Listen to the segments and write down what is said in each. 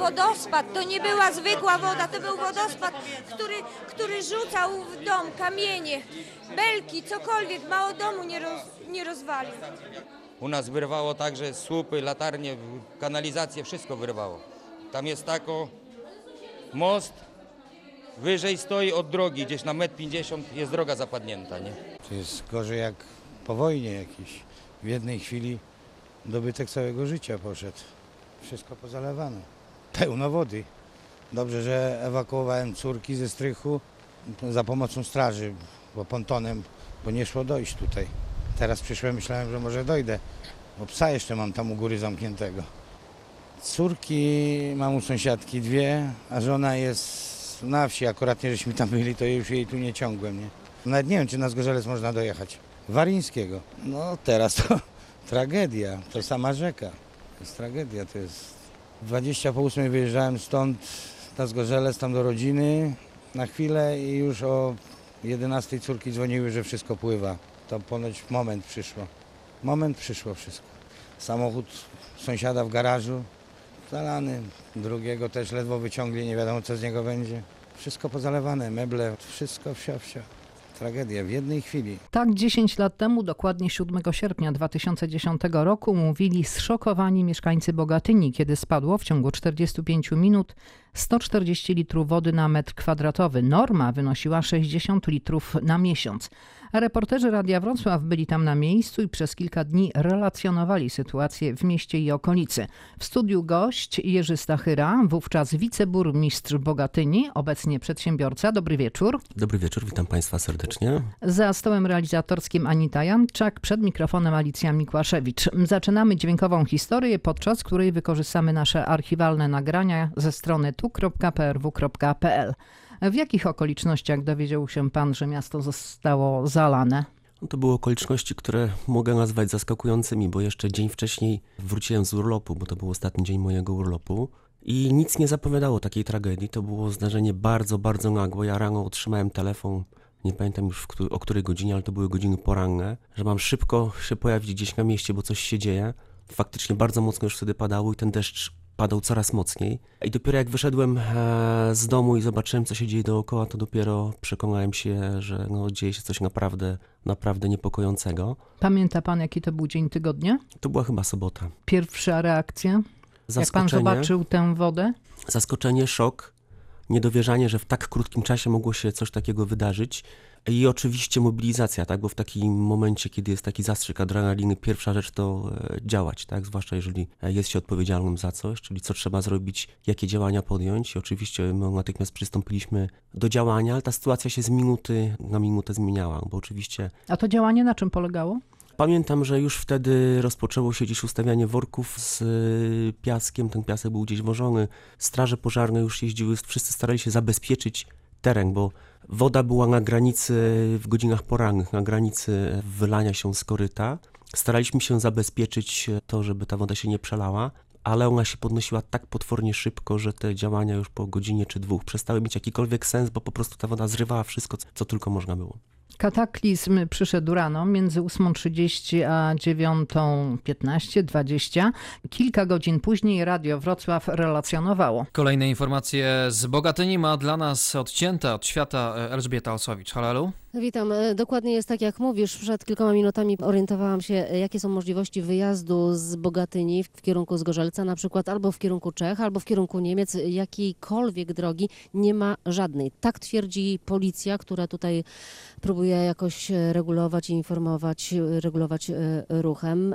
wodospad, to nie była zwykła woda, to był wodospad, który, który rzucał w dom kamienie, belki, cokolwiek, mało domu nie, roz, nie rozwalił. U nas wyrwało także słupy, latarnie, kanalizację, wszystko wyrwało. Tam jest tako most, wyżej stoi od drogi, gdzieś na metr 50 jest droga zapadnięta, nie? To jest gorzej jak po wojnie jakiś. W jednej chwili dobytek całego życia poszedł. Wszystko pozalewane. Pełno wody. Dobrze, że ewakuowałem córki ze strychu za pomocą straży, bo pontonem, bo nie szło dojść tutaj. Teraz przyszłem, myślałem, że może dojdę, bo psa jeszcze mam tam u góry zamkniętego. Córki mam u sąsiadki dwie, a żona jest na wsi. Akurat nie żeśmy tam byli, to już jej tu nie ciągłem. Nie? Nawet nie wiem, czy na Zgorzelec można dojechać. Warińskiego. No teraz to tragedia, to sama rzeka. To jest tragedia, to jest... 20 po 8 wyjeżdżałem stąd na Zgorzelec, tam do rodziny na chwilę i już o 11 córki dzwoniły, że wszystko pływa. To ponoć moment przyszło. Moment przyszło wszystko. Samochód sąsiada w garażu, zalany. Drugiego też ledwo wyciągli, nie wiadomo co z niego będzie. Wszystko pozalewane, meble, wszystko wsia, wsia. Tragedia w jednej chwili. Tak 10 lat temu, dokładnie 7 sierpnia 2010 roku, mówili zszokowani mieszkańcy Bogatyni, kiedy spadło w ciągu 45 minut 140 litrów wody na metr kwadratowy. Norma wynosiła 60 litrów na miesiąc. Reporterzy Radia Wrocław byli tam na miejscu i przez kilka dni relacjonowali sytuację w mieście i okolicy. W studiu gość Jerzy Stachyra, wówczas wiceburmistrz Bogatyni, obecnie przedsiębiorca. Dobry wieczór. Dobry wieczór, witam Państwa serdecznie. Za stołem realizatorskim Anita Janczak, przed mikrofonem Alicja Mikłaszewicz. Zaczynamy dźwiękową historię, podczas której wykorzystamy nasze archiwalne nagrania ze strony tu.prw.pl. W jakich okolicznościach dowiedział się pan, że miasto zostało zalane? No to były okoliczności, które mogę nazwać zaskakującymi, bo jeszcze dzień wcześniej wróciłem z urlopu, bo to był ostatni dzień mojego urlopu. I nic nie zapowiadało takiej tragedii. To było zdarzenie bardzo, bardzo nagłe. Ja rano otrzymałem telefon, nie pamiętam już o której godzinie, ale to były godziny poranne, że mam szybko się pojawić gdzieś na mieście, bo coś się dzieje. Faktycznie bardzo mocno już wtedy padało i ten deszcz padał coraz mocniej. I dopiero jak wyszedłem e, z domu i zobaczyłem, co się dzieje dookoła, to dopiero przekonałem się, że no, dzieje się coś naprawdę, naprawdę niepokojącego. Pamięta pan, jaki to był dzień tygodnia? To była chyba sobota. Pierwsza reakcja, jak pan Zaskoczenie, zobaczył tę wodę? zaskoczenie, szok, niedowierzanie, że w tak krótkim czasie mogło się coś takiego wydarzyć. I oczywiście mobilizacja, tak? bo w takim momencie, kiedy jest taki zastrzyk adrenaliny, pierwsza rzecz to e, działać, tak? zwłaszcza jeżeli e, jest się odpowiedzialnym za coś, czyli co trzeba zrobić, jakie działania podjąć. I oczywiście my natychmiast przystąpiliśmy do działania, ale ta sytuacja się z minuty na minutę zmieniała, bo oczywiście A to działanie na czym polegało? Pamiętam, że już wtedy rozpoczęło się gdzieś ustawianie worków z y, piaskiem, ten piasek był gdzieś wożony, straże pożarne już jeździły, wszyscy starali się zabezpieczyć teren, bo woda była na granicy w godzinach porannych, na granicy wylania się z koryta. Staraliśmy się zabezpieczyć to, żeby ta woda się nie przelała, ale ona się podnosiła tak potwornie szybko, że te działania już po godzinie czy dwóch przestały mieć jakikolwiek sens, bo po prostu ta woda zrywała wszystko, co, tylko można było. Kataklizm przyszedł rano między 8.30 a 9.15, 20. Kilka godzin później Radio Wrocław relacjonowało. Kolejne informacje z Bogatyni ma dla nas odcięta od świata e, Elżbieta Osowicz. Halalu? Witam. E, Dokładnie jest tak, jak mówisz. Przed kilkoma minutami orientowałam się, e, jakie są możliwości wyjazdu z Bogatyni w w kierunku Zgorzelca, na przykład albo w kierunku Czech, albo w kierunku Niemiec. Jakiejkolwiek drogi nie ma żadnej. Tak twierdzi policja, która tutaj próbuje jakoś e, regulować i informować, regulować e, ruchem.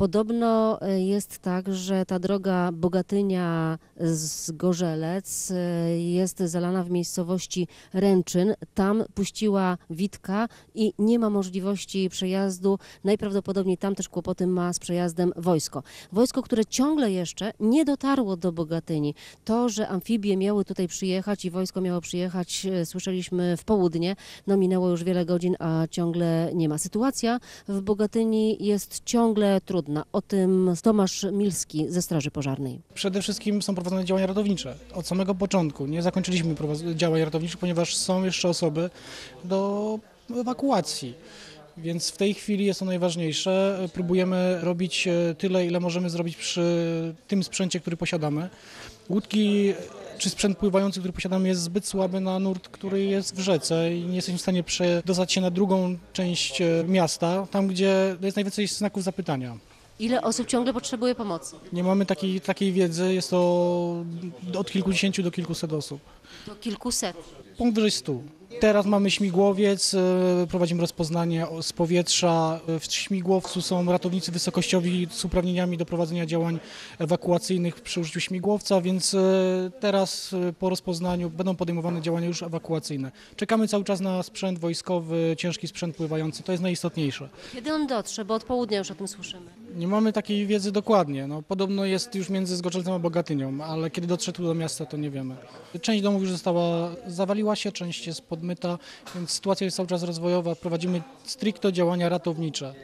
Podobno e, jest tak, że ta droga Bogatynia z Gorzelec e, jest zalana w miejscowości Ręczyn. Tam puściła Witka i nie ma możliwości przejazdu. Najprawdopodobniej tam też kłopoty ma z przejazdem wojsko. Wojsko, które ciągle jeszcze nie dotarło do Bogatyni. To, że amfibie miały tutaj przyjechać i wojsko miało przyjechać, e, słyszeliśmy w południe. No minęło już wiele godzin, a ciągle nie ma. Sytuacja w Bogatyni jest ciągle trudna. O tym Tomasz Milski ze Straży Pożarnej. Przede wszystkim są prowadzone działania ratownicze. Od samego początku nie zakończyliśmy działań ratowniczych, ponieważ są jeszcze osoby do ewakuacji. Więc w tej chwili jest to najważniejsze. Próbujemy robić e, tyle, ile możemy zrobić przy tym sprzęcie, który posiadamy. Łódki czy sprzęt pływający, który posiadamy jest zbyt słaby na nurt, który jest w rzece i nie jesteśmy w stanie przedostać się na drugą część e, miasta, tam gdzie jest najwięcej znaków zapytania. Ile osób ciągle potrzebuje pomocy? Nie mamy takiej, takiej wiedzy, jest to od kilkudziesięciu do kilkuset osób. Do kilkuset. Powyżej stu. Teraz mamy śmigłowiec, e, prowadzimy rozpoznanie z powietrza. E, W śmigłowcu są ratownicy wysokościowi z uprawnieniami do prowadzenia działań ewakuacyjnych przy użyciu śmigłowca, więc e, teraz po rozpoznaniu będą podejmowane działania już ewakuacyjne. Czekamy cały czas na sprzęt wojskowy, ciężki sprzęt pływający, to jest najistotniejsze. Kiedy on dotrze, bo od południa już o tym słyszymy. Nie mamy takiej wiedzy dokładnie. No, podobno jest już między Zgorzelcem a Bogatynią, ale kiedy dotrze do miasta, to nie wiemy. Część domów już została, zawaliła się, część jest podmyta, więc sytuacja jest cały czas rozwojowa. Prowadzimy stricte działania ratownicze.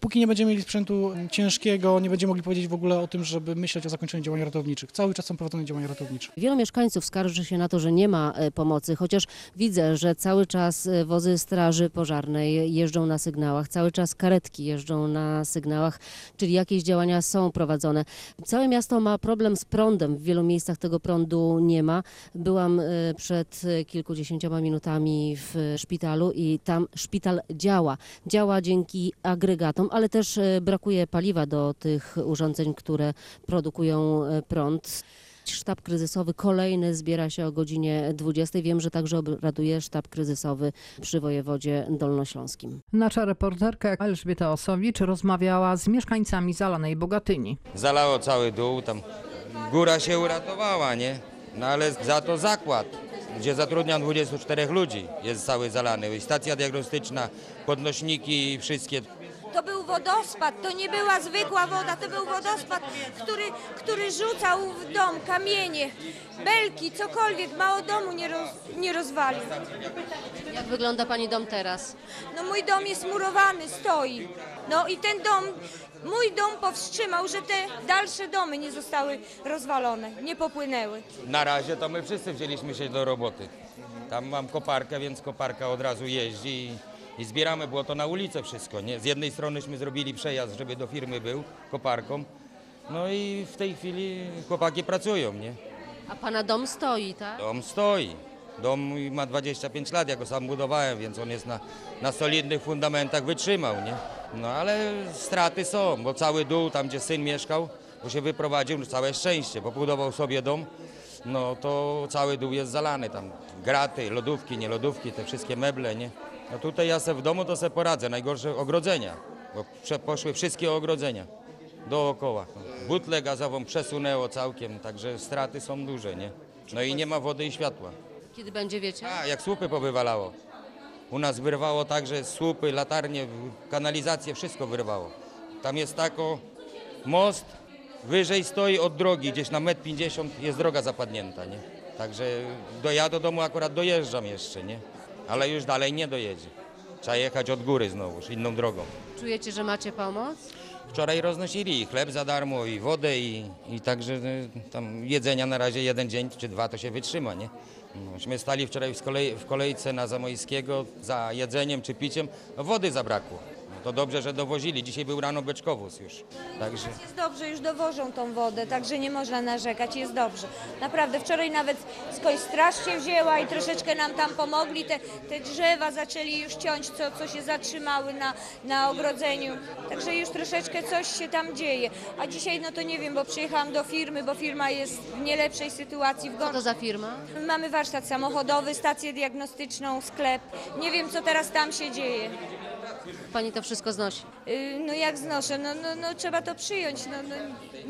Póki nie będziemy mieli sprzętu ciężkiego, nie będziemy mogli powiedzieć w ogóle o tym, żeby myśleć o zakończeniu działań ratowniczych. Cały czas są prowadzone działania ratownicze. Wielu mieszkańców skarży się na to, że nie ma e, pomocy, chociaż widzę, że cały czas e, wozy straży pożarnej jeżdżą na sygnałach, cały czas karetki jeżdżą na sygnałach, czyli jakieś działania są prowadzone. Całe miasto ma problem z prądem, w wielu miejscach tego prądu nie ma. Byłam e, przed kilkudziesięcioma minutami w szpitalu i tam szpital działa. Działa dzięki agregatom, ale też e, brakuje paliwa do tych urządzeń, które produkują e, prąd. Sztab kryzysowy kolejny zbiera się o godzinie 20. Wiem, że także obraduje sztab kryzysowy przy wojewodzie dolnośląskim. Nasza reporterka Elżbieta Osowicz rozmawiała z mieszkańcami zalanej Bogatyni. Zalało cały dół, tam góra się uratowała, nie? No ale za to zakład, gdzie zatrudniam 24 ludzi, jest cały zalany. I stacja diagnostyczna, podnośniki i wszystkie. To był wodospad, to nie była zwykła woda, to był wodospad, który, który rzucał w dom kamienie, belki, cokolwiek, mało domu nie, roz, nie rozwalił. Jak wygląda Pani dom teraz? No mój dom jest murowany, stoi. No i ten dom, mój dom powstrzymał, że te dalsze domy nie zostały rozwalone, nie popłynęły. Na razie to my wszyscy wzięliśmy się do roboty. Tam mam koparkę, więc koparka od razu jeździ i, i zbieramy, było to na ulicę wszystko, nie? Z jednej stronyśmy zrobili przejazd, żeby do firmy był, koparką. No i w tej chwili chłopaki pracują, nie? A Pana dom stoi, tak? Dom stoi. Dom ma 25 lat, ja go sam budowałem, więc on jest na, na solidnych fundamentach, wytrzymał, nie? No ale straty są, bo cały dół, tam gdzie syn mieszkał, bo się wyprowadził, no całe szczęście, bo budował sobie dom, no to cały dół jest zalany, tam graty, lodówki, nie lodówki, te wszystkie meble, nie? No tutaj ja se w domu to se poradzę, najgorsze ogrodzenia, bo poszły wszystkie ogrodzenia dookoła. Butlę gazową przesunęło całkiem, także straty są duże, nie? No i nie ma wody i światła. Kiedy będzie, wiecie? A, jak słupy powywalało. U nas wyrwało także słupy, latarnie, kanalizację, wszystko wyrwało. Tam jest tako most, wyżej stoi od drogi, gdzieś na metr 50 jest droga zapadnięta, nie? Także do, ja do domu akurat dojeżdżam jeszcze, nie? Ale już dalej nie dojedzie. Trzeba jechać od góry znowuż, inną drogą. Czujecie, że macie pomoc? Wczoraj roznosili i chleb za darmo, i wodę, i, i także y, tam jedzenia na razie jeden dzień czy dwa to się wytrzyma, nie? Myśmy stali wczoraj w, kolej, w kolejce na Zamojskiego za jedzeniem czy piciem, no wody zabrakło. To dobrze, że dowozili. Dzisiaj był rano beczkowóz już. Także Jest dobrze, już dowożą tą wodę, także nie można narzekać, jest dobrze. Naprawdę, wczoraj nawet skądś straż się wzięła i troszeczkę nam tam pomogli, te, te drzewa zaczęli już ciąć, co, co się zatrzymały na, na ogrodzeniu, także już troszeczkę coś się tam dzieje. A dzisiaj, no to nie wiem, bo przyjechałam do firmy, bo firma jest w nie lepszej sytuacji, w Co to za firma? Mamy warsztat samochodowy, stację diagnostyczną, sklep. Nie wiem, co teraz tam się dzieje. Pani to wszystko znosi. Y, No jak znoszę, no, no, no trzeba to przyjąć, no, no,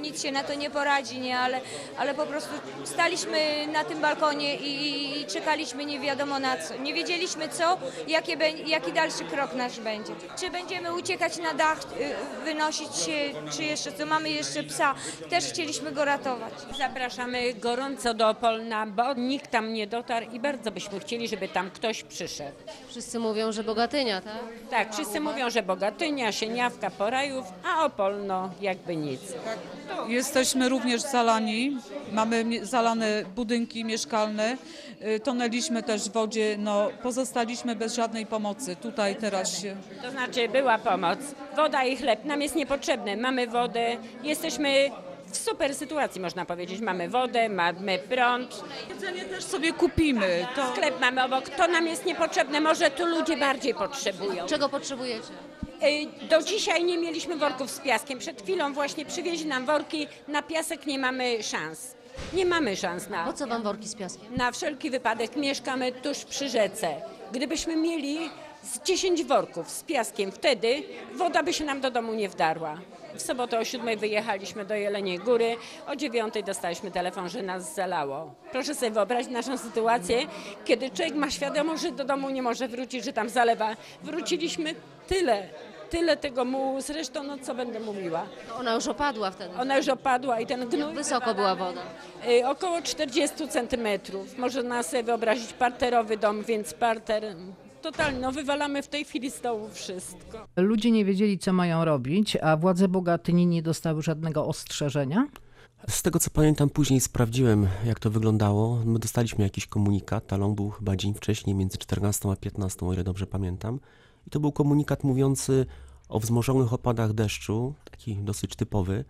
nic się na to nie poradzi, nie, ale, ale po prostu staliśmy na tym balkonie i, i czekaliśmy nie wiadomo na co. Nie wiedzieliśmy co, jakie, bę- jaki dalszy krok nasz będzie. Czy będziemy uciekać na dach, y, wynosić się, czy jeszcze co, mamy jeszcze psa, też chcieliśmy go ratować. Zapraszamy gorąco do Opolna, bo nikt tam nie dotarł i bardzo byśmy chcieli, żeby tam ktoś przyszedł. Wszyscy mówią, że Bogatynia, tak? Tak, wszyscy mówią, że Bogatynia, Sieniawka, Porajów, a Opolno jakby nic. Jesteśmy również zalani, mamy zalane budynki mieszkalne, y, tonęliśmy też w wodzie, no pozostaliśmy bez żadnej pomocy. Tutaj teraz się To znaczy była pomoc, woda i chleb nam jest niepotrzebne. Mamy wodę, jesteśmy w super sytuacji, można powiedzieć. Mamy wodę, mamy prąd, Jedzenie też sobie kupimy. To... sklep mamy obok. To nam jest niepotrzebne, może tu ludzie bardziej potrzebują. Czego potrzebujecie? Y, Do dzisiaj nie mieliśmy worków z piaskiem. Przed chwilą właśnie przywieźli nam worki. Na piasek nie mamy szans. Nie mamy szans na, Po co wam worki z piaskiem? na wszelki wypadek. Mieszkamy tuż przy rzece. Gdybyśmy mieli z 10 worków z piaskiem, wtedy woda by się nam do domu nie wdarła. W sobotę o 7 wyjechaliśmy do Jeleniej Góry, o 9 dostaliśmy telefon, że nas zalało. Proszę sobie wyobrazić naszą sytuację, kiedy człowiek ma świadomość, że do domu nie może wrócić, że tam zalewa. Wróciliśmy tyle, tyle tego mułu, zresztą no co będę mówiła. Ona już opadła wtedy. Ona już opadła i ten gnój... Wysoko była woda. Y, Około 40 centymetrów. Można sobie wyobrazić parterowy dom, więc parter totalnie, no wywalamy w tej chwili z dołu wszystko. Ludzie nie wiedzieli, co mają robić, a władze Bogatyni nie dostały żadnego ostrzeżenia. Z tego co pamiętam, później sprawdziłem, jak to wyglądało. My dostaliśmy jakiś komunikat, talon był chyba dzień wcześniej, między 14 a 15, o ile dobrze pamiętam. I to był komunikat mówiący o wzmożonych opadach deszczu, taki dosyć typowy.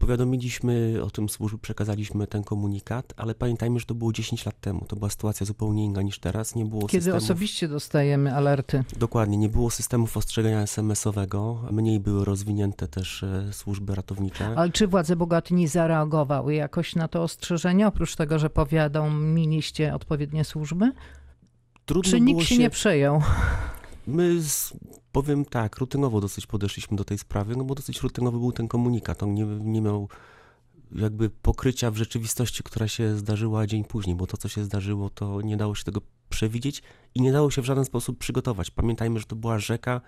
Powiadomiliśmy o tym służby, przekazaliśmy ten komunikat, ale pamiętajmy, że to było 10 lat temu. To była sytuacja zupełnie inna niż teraz. Nie było Kiedy systemów... osobiście dostajemy alerty. Dokładnie, nie było systemów ostrzegania SMS-owego, mniej były rozwinięte też e, służby ratownicze. Ale czy władze Bogatyni zareagowały jakoś na to ostrzeżenie, oprócz tego, że powiadomiliście odpowiednie służby? Trudno Czy nikt się nie przejął? My, z, powiem tak, rutynowo dosyć podeszliśmy do tej sprawy, no bo dosyć rutynowy był ten komunikat. On nie, nie miał jakby pokrycia w rzeczywistości, która się zdarzyła dzień później, bo to, co się zdarzyło, to nie dało się tego przewidzieć i nie dało się w żaden sposób przygotować. Pamiętajmy, że to była rzeka,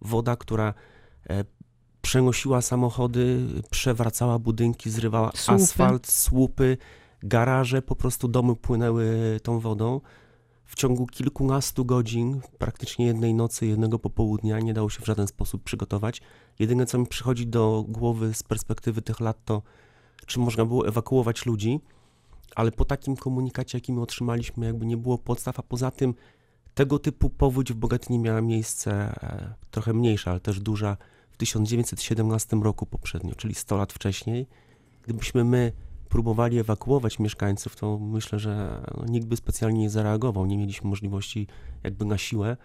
woda, która e, przenosiła samochody, przewracała budynki, zrywała Słupy. asfalt, słupy, garaże, po prostu domy płynęły tą wodą. W ciągu kilkunastu godzin, praktycznie jednej nocy, jednego popołudnia, nie dało się w żaden sposób przygotować. Jedyne, co mi przychodzi do głowy z perspektywy tych lat, to czy można było ewakuować ludzi, ale po takim komunikacie, jaki my otrzymaliśmy, jakby nie było podstaw, a poza tym tego typu powódź w Bogatyni miała miejsce e, trochę mniejsza, ale też duża w 1917 roku poprzednio, czyli 100 lat wcześniej. Gdybyśmy my próbowali ewakuować mieszkańców, to myślę, że no, nikt by specjalnie nie zareagował. Nie mieliśmy możliwości jakby na siłę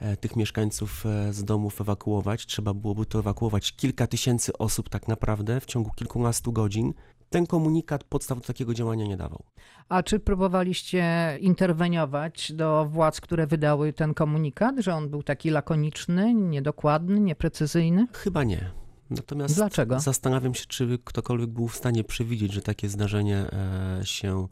e, tych mieszkańców e, z domów ewakuować. Trzeba byłoby to ewakuować kilka tysięcy osób tak naprawdę w ciągu kilkunastu godzin. Ten komunikat podstaw do takiego działania nie dawał. A czy próbowaliście interweniować do władz, które wydały ten komunikat, że on był taki lakoniczny, niedokładny, nieprecyzyjny? Chyba nie. Natomiast Dlaczego? zastanawiam się, czy ktokolwiek był w stanie przewidzieć, że takie zdarzenie e, się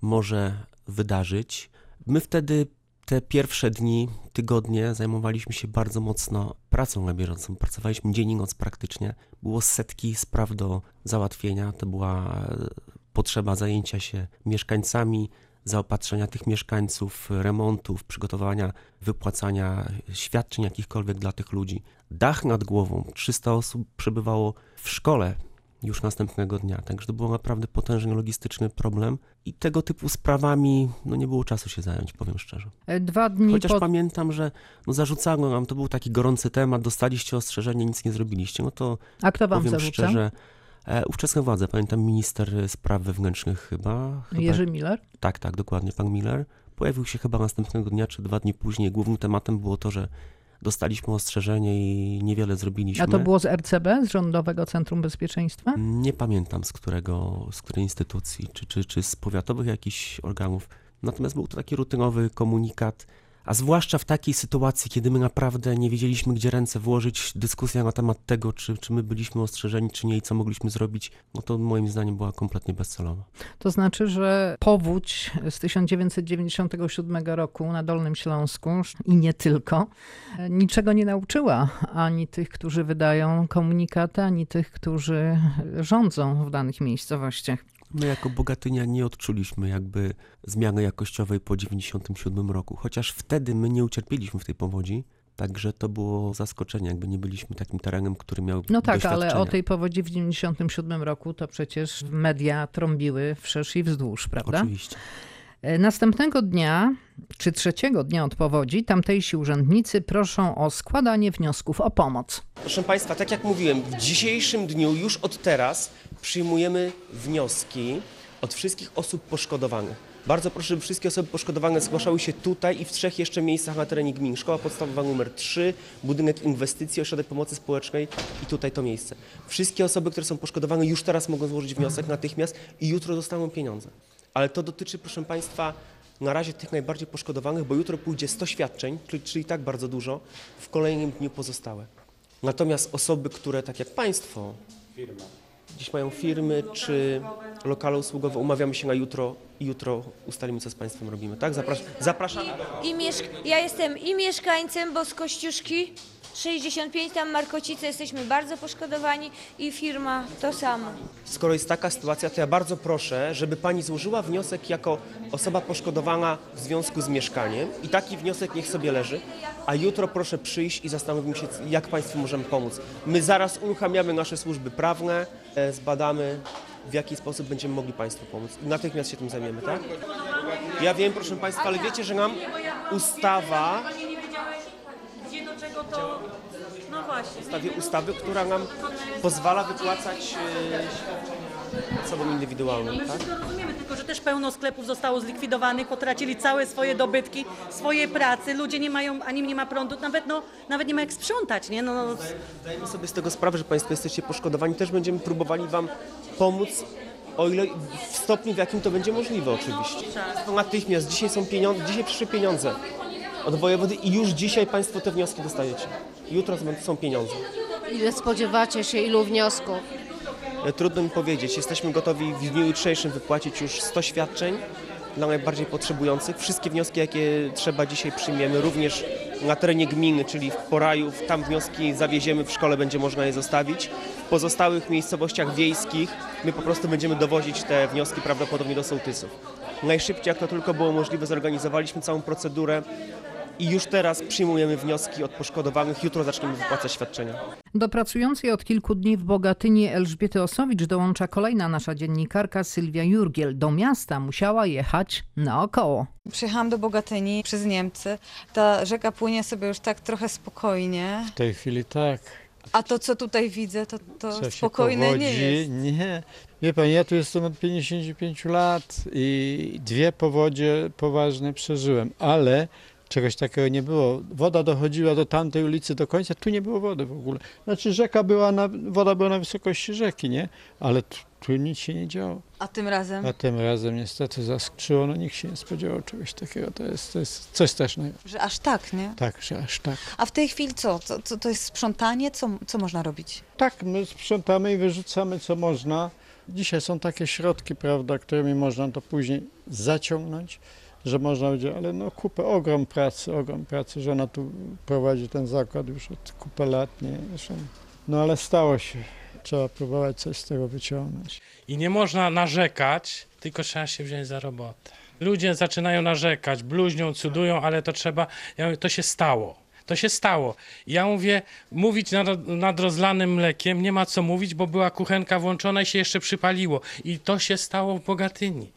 może wydarzyć. My wtedy te pierwsze dni, tygodnie zajmowaliśmy się bardzo mocno pracą na bieżącą. Pracowaliśmy dzień i noc praktycznie. Było setki spraw do załatwienia. To była e, potrzeba zajęcia się mieszkańcami, zaopatrzenia tych mieszkańców, remontów, przygotowania, wypłacania świadczeń jakichkolwiek dla tych ludzi. Dach nad głową, 300 osób przebywało w szkole już następnego dnia, także to był naprawdę potężny logistyczny problem i tego typu sprawami no nie było czasu się zająć, powiem szczerze. E, Dwa dni Chociaż po... pamiętam, że no zarzucano nam, to był taki gorący temat, dostaliście ostrzeżenie, nic nie zrobiliście, no to A kto wam powiem zarzucał? szczerze, ówczesne władze, pamiętam minister spraw wewnętrznych chyba, chyba Jerzy Miller? tak, tak, dokładnie, pan Miller. Pojawił się chyba następnego dnia czy dwa dni później. Głównym tematem było to, że dostaliśmy ostrzeżenie i niewiele zrobiliśmy. A to było z RCB, z Rządowego Centrum Bezpieczeństwa? Nie pamiętam z którego, z której instytucji, czy, czy, czy z powiatowych jakichś organów. Natomiast był to taki rutynowy komunikat, a zwłaszcza w takiej sytuacji, kiedy my naprawdę nie wiedzieliśmy, gdzie ręce włożyć, dyskusja na temat tego, czy, czy my byliśmy ostrzeżeni, czy nie i co mogliśmy zrobić, no to moim zdaniem była kompletnie bezcelowa. To znaczy, że powódź z 1997 roku na Dolnym Śląsku i nie tylko, niczego nie nauczyła ani tych, którzy wydają komunikaty, ani tych, którzy rządzą w danych miejscowościach. My jako Bogatynia nie odczuliśmy jakby zmiany jakościowej po 97 roku, chociaż wtedy my nie ucierpieliśmy w tej powodzi, także to było zaskoczenie, jakby nie byliśmy takim terenem, który miał No tak, ale o tej powodzi w 1997 roku to przecież media trąbiły wszerz i wzdłuż, prawda? Oczywiście. E, Następnego dnia, czy trzeciego dnia od powodzi, tamtejsi urzędnicy proszą o składanie wniosków o pomoc. Proszę Państwa, tak jak mówiłem, w dzisiejszym dniu, już od teraz, przyjmujemy wnioski od wszystkich osób poszkodowanych. Bardzo proszę, żeby wszystkie osoby poszkodowane zgłaszały się tutaj i w trzech jeszcze miejscach na terenie gmin. Szkoła podstawowa numer 3, budynek inwestycji, ośrodek pomocy społecznej i tutaj to miejsce. Wszystkie osoby, które są poszkodowane już teraz mogą złożyć wniosek natychmiast i jutro dostaną pieniądze. Ale to dotyczy, proszę Państwa, na razie tych najbardziej poszkodowanych, bo jutro pójdzie 100 świadczeń, czyli, czyli tak bardzo dużo, w kolejnym dniu pozostałe. Natomiast osoby, które tak jak Państwo, dziś mają firmy czy lokale usługowe, umawiamy się na jutro i jutro ustalimy, co z Państwem robimy. Tak? Zaprasz zapraszamy. I mieszk- ja jestem i mieszkańcem Boskościuszki 65, tam Markocice, jesteśmy bardzo poszkodowani i firma to samo. Skoro jest taka sytuacja, to ja bardzo proszę, żeby Pani złożyła wniosek jako osoba poszkodowana w związku z mieszkaniem i taki wniosek niech sobie leży, a jutro proszę przyjść i zastanowimy się, jak Państwu możemy pomóc. My zaraz uruchamiamy nasze służby prawne, e, zbadamy, w jaki sposób będziemy mogli Państwu pomóc. Natychmiast się tym zajmiemy, tak? Ja wiem, proszę Państwa, ale wiecie, że nam ustawa, to... No właśnie. ustawie ustawy, która nam pozwala wypłacać świadczenia osobom indywidualnym, My tak? wszystko rozumiemy, tylko że też pełno sklepów zostało zlikwidowanych, potracili całe swoje dobytki, swoje pracy, ludzie nie mają, ani nie ma prądu, nawet, no, nawet nie ma jak sprzątać, nie? No, no, Zdajemy sobie z tego sprawę, że Państwo jesteście poszkodowani. Też będziemy próbowali Wam pomóc, o ile w stopniu, w jakim to będzie możliwe oczywiście. To natychmiast. Dzisiaj są pieniądze, dzisiaj przyszły pieniądze od wojewody i już dzisiaj Państwo te wnioski dostajecie. Jutro są pieniądze. Ile spodziewacie się, ilu wniosków? E, Trudno mi powiedzieć. Jesteśmy gotowi w dniu jutrzejszym wypłacić już 100 świadczeń dla najbardziej potrzebujących. Wszystkie wnioski, jakie trzeba dzisiaj przyjmiemy, również na terenie gminy, czyli w Porajów, tam wnioski zawieziemy, w szkole będzie można je zostawić. W pozostałych miejscowościach wiejskich my po prostu będziemy dowozić te wnioski prawdopodobnie do sołtysów. Najszybciej, jak to tylko było możliwe, zorganizowaliśmy całą procedurę i już teraz przyjmujemy wnioski od poszkodowanych. Jutro zaczniemy wypłacać świadczenia. Do pracującej od kilku dni w Bogatyni Elżbiety Osowicz dołącza kolejna nasza dziennikarka Sylwia Jurgiel. Do miasta musiała jechać naokoło. Przyjechałam do Bogatyni przez Niemcy. Ta rzeka płynie sobie już tak trochę spokojnie. W tej chwili tak. A to, co tutaj widzę, to, to spokojne powodzi, nie jest. Nie. Wie pan, ja tu jestem od 55 lat i dwie powodzie poważne przeżyłem, ale czegoś takiego nie było. Woda dochodziła do tamtej ulicy do końca, tu nie było wody w ogóle. Znaczy rzeka była, na, woda była na wysokości rzeki, nie? Ale tu, tu nic się nie działo. A tym razem, A tym razem niestety zaskoczyło, no nikt się nie spodziewał czegoś takiego. To jest, to jest coś strasznego. że aż tak, nie? Tak, że aż tak. A w tej chwili co? co, co to jest sprzątanie? Co, co można robić? Tak, my sprzątamy i wyrzucamy co można. Dzisiaj są takie środki, prawda, którymi można to później zaciągnąć, że można będzie, ale no kupę, ogrom pracy, ogrom pracy, że ona tu prowadzi ten zakład już od kupę lat, nie, no ale stało się. Trzeba próbować coś z tego wyciągnąć. I nie można narzekać, tylko trzeba się wziąć za robotę. Ludzie zaczynają narzekać, bluźnią, cudują, ale to trzeba, ja mówię, to się stało. To się stało. Ja mówię, mówić nad, nad rozlanym mlekiem, nie ma co mówić, bo była kuchenka włączona i się jeszcze przypaliło. I to się stało w Bogatyni.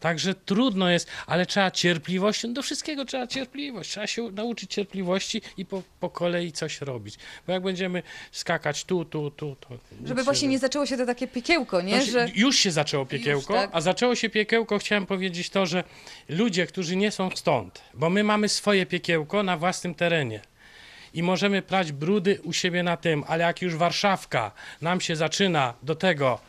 Także trudno jest, ale trzeba cierpliwość. No Do wszystkiego trzeba cierpliwość. Trzeba się nauczyć cierpliwości i po, po kolei coś robić. Bo jak będziemy skakać tu, tu, tu, to. Żeby właśnie nie zaczęło się to takie piekiełko, nie? się- Że Już się zaczęło piekiełko, tak. a zaczęło się piekiełko, chciałem powiedzieć to, że ludzie, którzy nie są stąd, bo my mamy swoje piekiełko na własnym terenie i możemy prać brudy u siebie na tym, ale jak już Warszawka nam się zaczyna do tego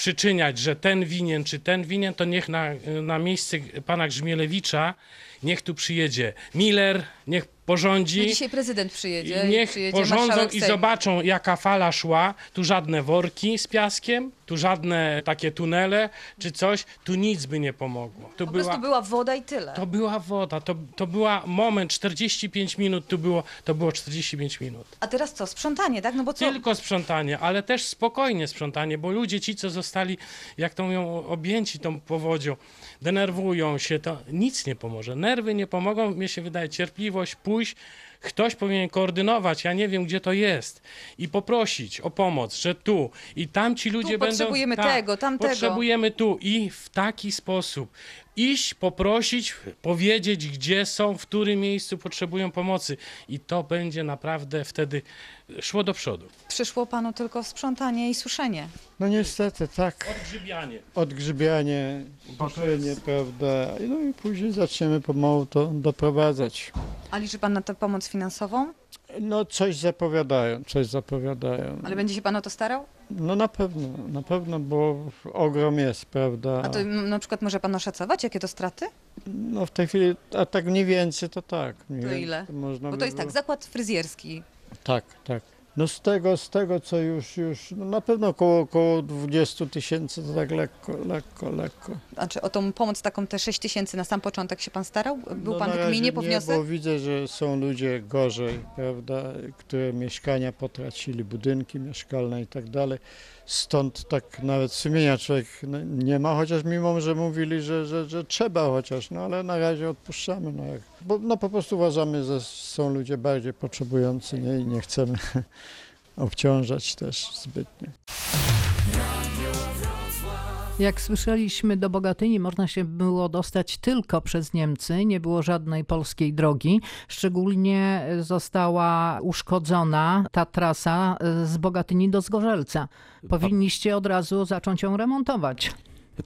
przyczyniać, że ten winien czy ten winien, to niech na, na miejsce pana Grzmielewicza niech tu przyjedzie. Miller, niech porządzi. no dzisiaj prezydent przyjedzie. Niech przyjedzie porządzą i zobaczą, jaka fala szła. Tu żadne worki z piaskiem, tu żadne takie tunele czy coś. Tu nic by nie pomogło. Tu Po była, prostu była woda i tyle. to była woda, to, to była moment, 45 minut, tu było, to było 45 minut. A teraz co? Sprzątanie, tak? No bo co? Tylko sprzątanie, ale też spokojnie sprzątanie, bo ludzie ci, co zostali, jak to mówią, objęci tą powodzią, denerwują się, to nic nie pomoże. Nerwy nie pomogą, mnie się wydaje, cierpliwość, pójść, Ktoś powinien koordynować, ja nie wiem gdzie to jest. I poprosić o pomoc, że tu. I tam ci ludzie będą... potrzebujemy tak, tego, tamtego. Potrzebujemy tu. I w taki sposób iść, poprosić, powiedzieć gdzie są, w którym miejscu potrzebują pomocy i to będzie naprawdę wtedy szło do przodu. Przyszło panu tylko sprzątanie i suszenie. No niestety tak. Odgrzybianie. Odgrzybianie, suszenie, prawda? No i później zaczniemy pomału to doprowadzać. A liczy pan na tę pomoc finansową? No coś zapowiadają, coś zapowiadają. Ale będzie się pan o to starał? No na pewno, na pewno, bo ogrom jest, prawda? A to na przykład może pan oszacować, jakie to straty? No w tej chwili, a tak mniej więcej to tak. mniej To więcej ile? Można Bo by to jest tak, było- zakład fryzjerski. Tak, tak. No z tego, z tego co już, już no na pewno około, około 20 tysięcy, to tak lekko, lekko, lekko. Znaczy o tą pomoc taką te 6 tysięcy na sam początek się pan starał? Był No pan w gminie nie, bo widzę, że są ludzie gorzej, prawda, które mieszkania potracili, budynki mieszkalne i tak dalej. Stąd tak nawet sumienia człowiek no, nie ma, chociaż mimo, że mówili, że, że, że trzeba chociaż, no ale na razie odpuszczamy, no, jak, bo no po prostu uważamy, że są ludzie bardziej potrzebujący nie, i nie chcemy obciążać też zbytnio. Jak słyszeliśmy, do Bogatyni można się było dostać tylko przez Niemcy, nie było żadnej polskiej drogi. Szczególnie została uszkodzona ta trasa z Bogatyni do Zgorzelca. Powinniście od razu zacząć ją remontować.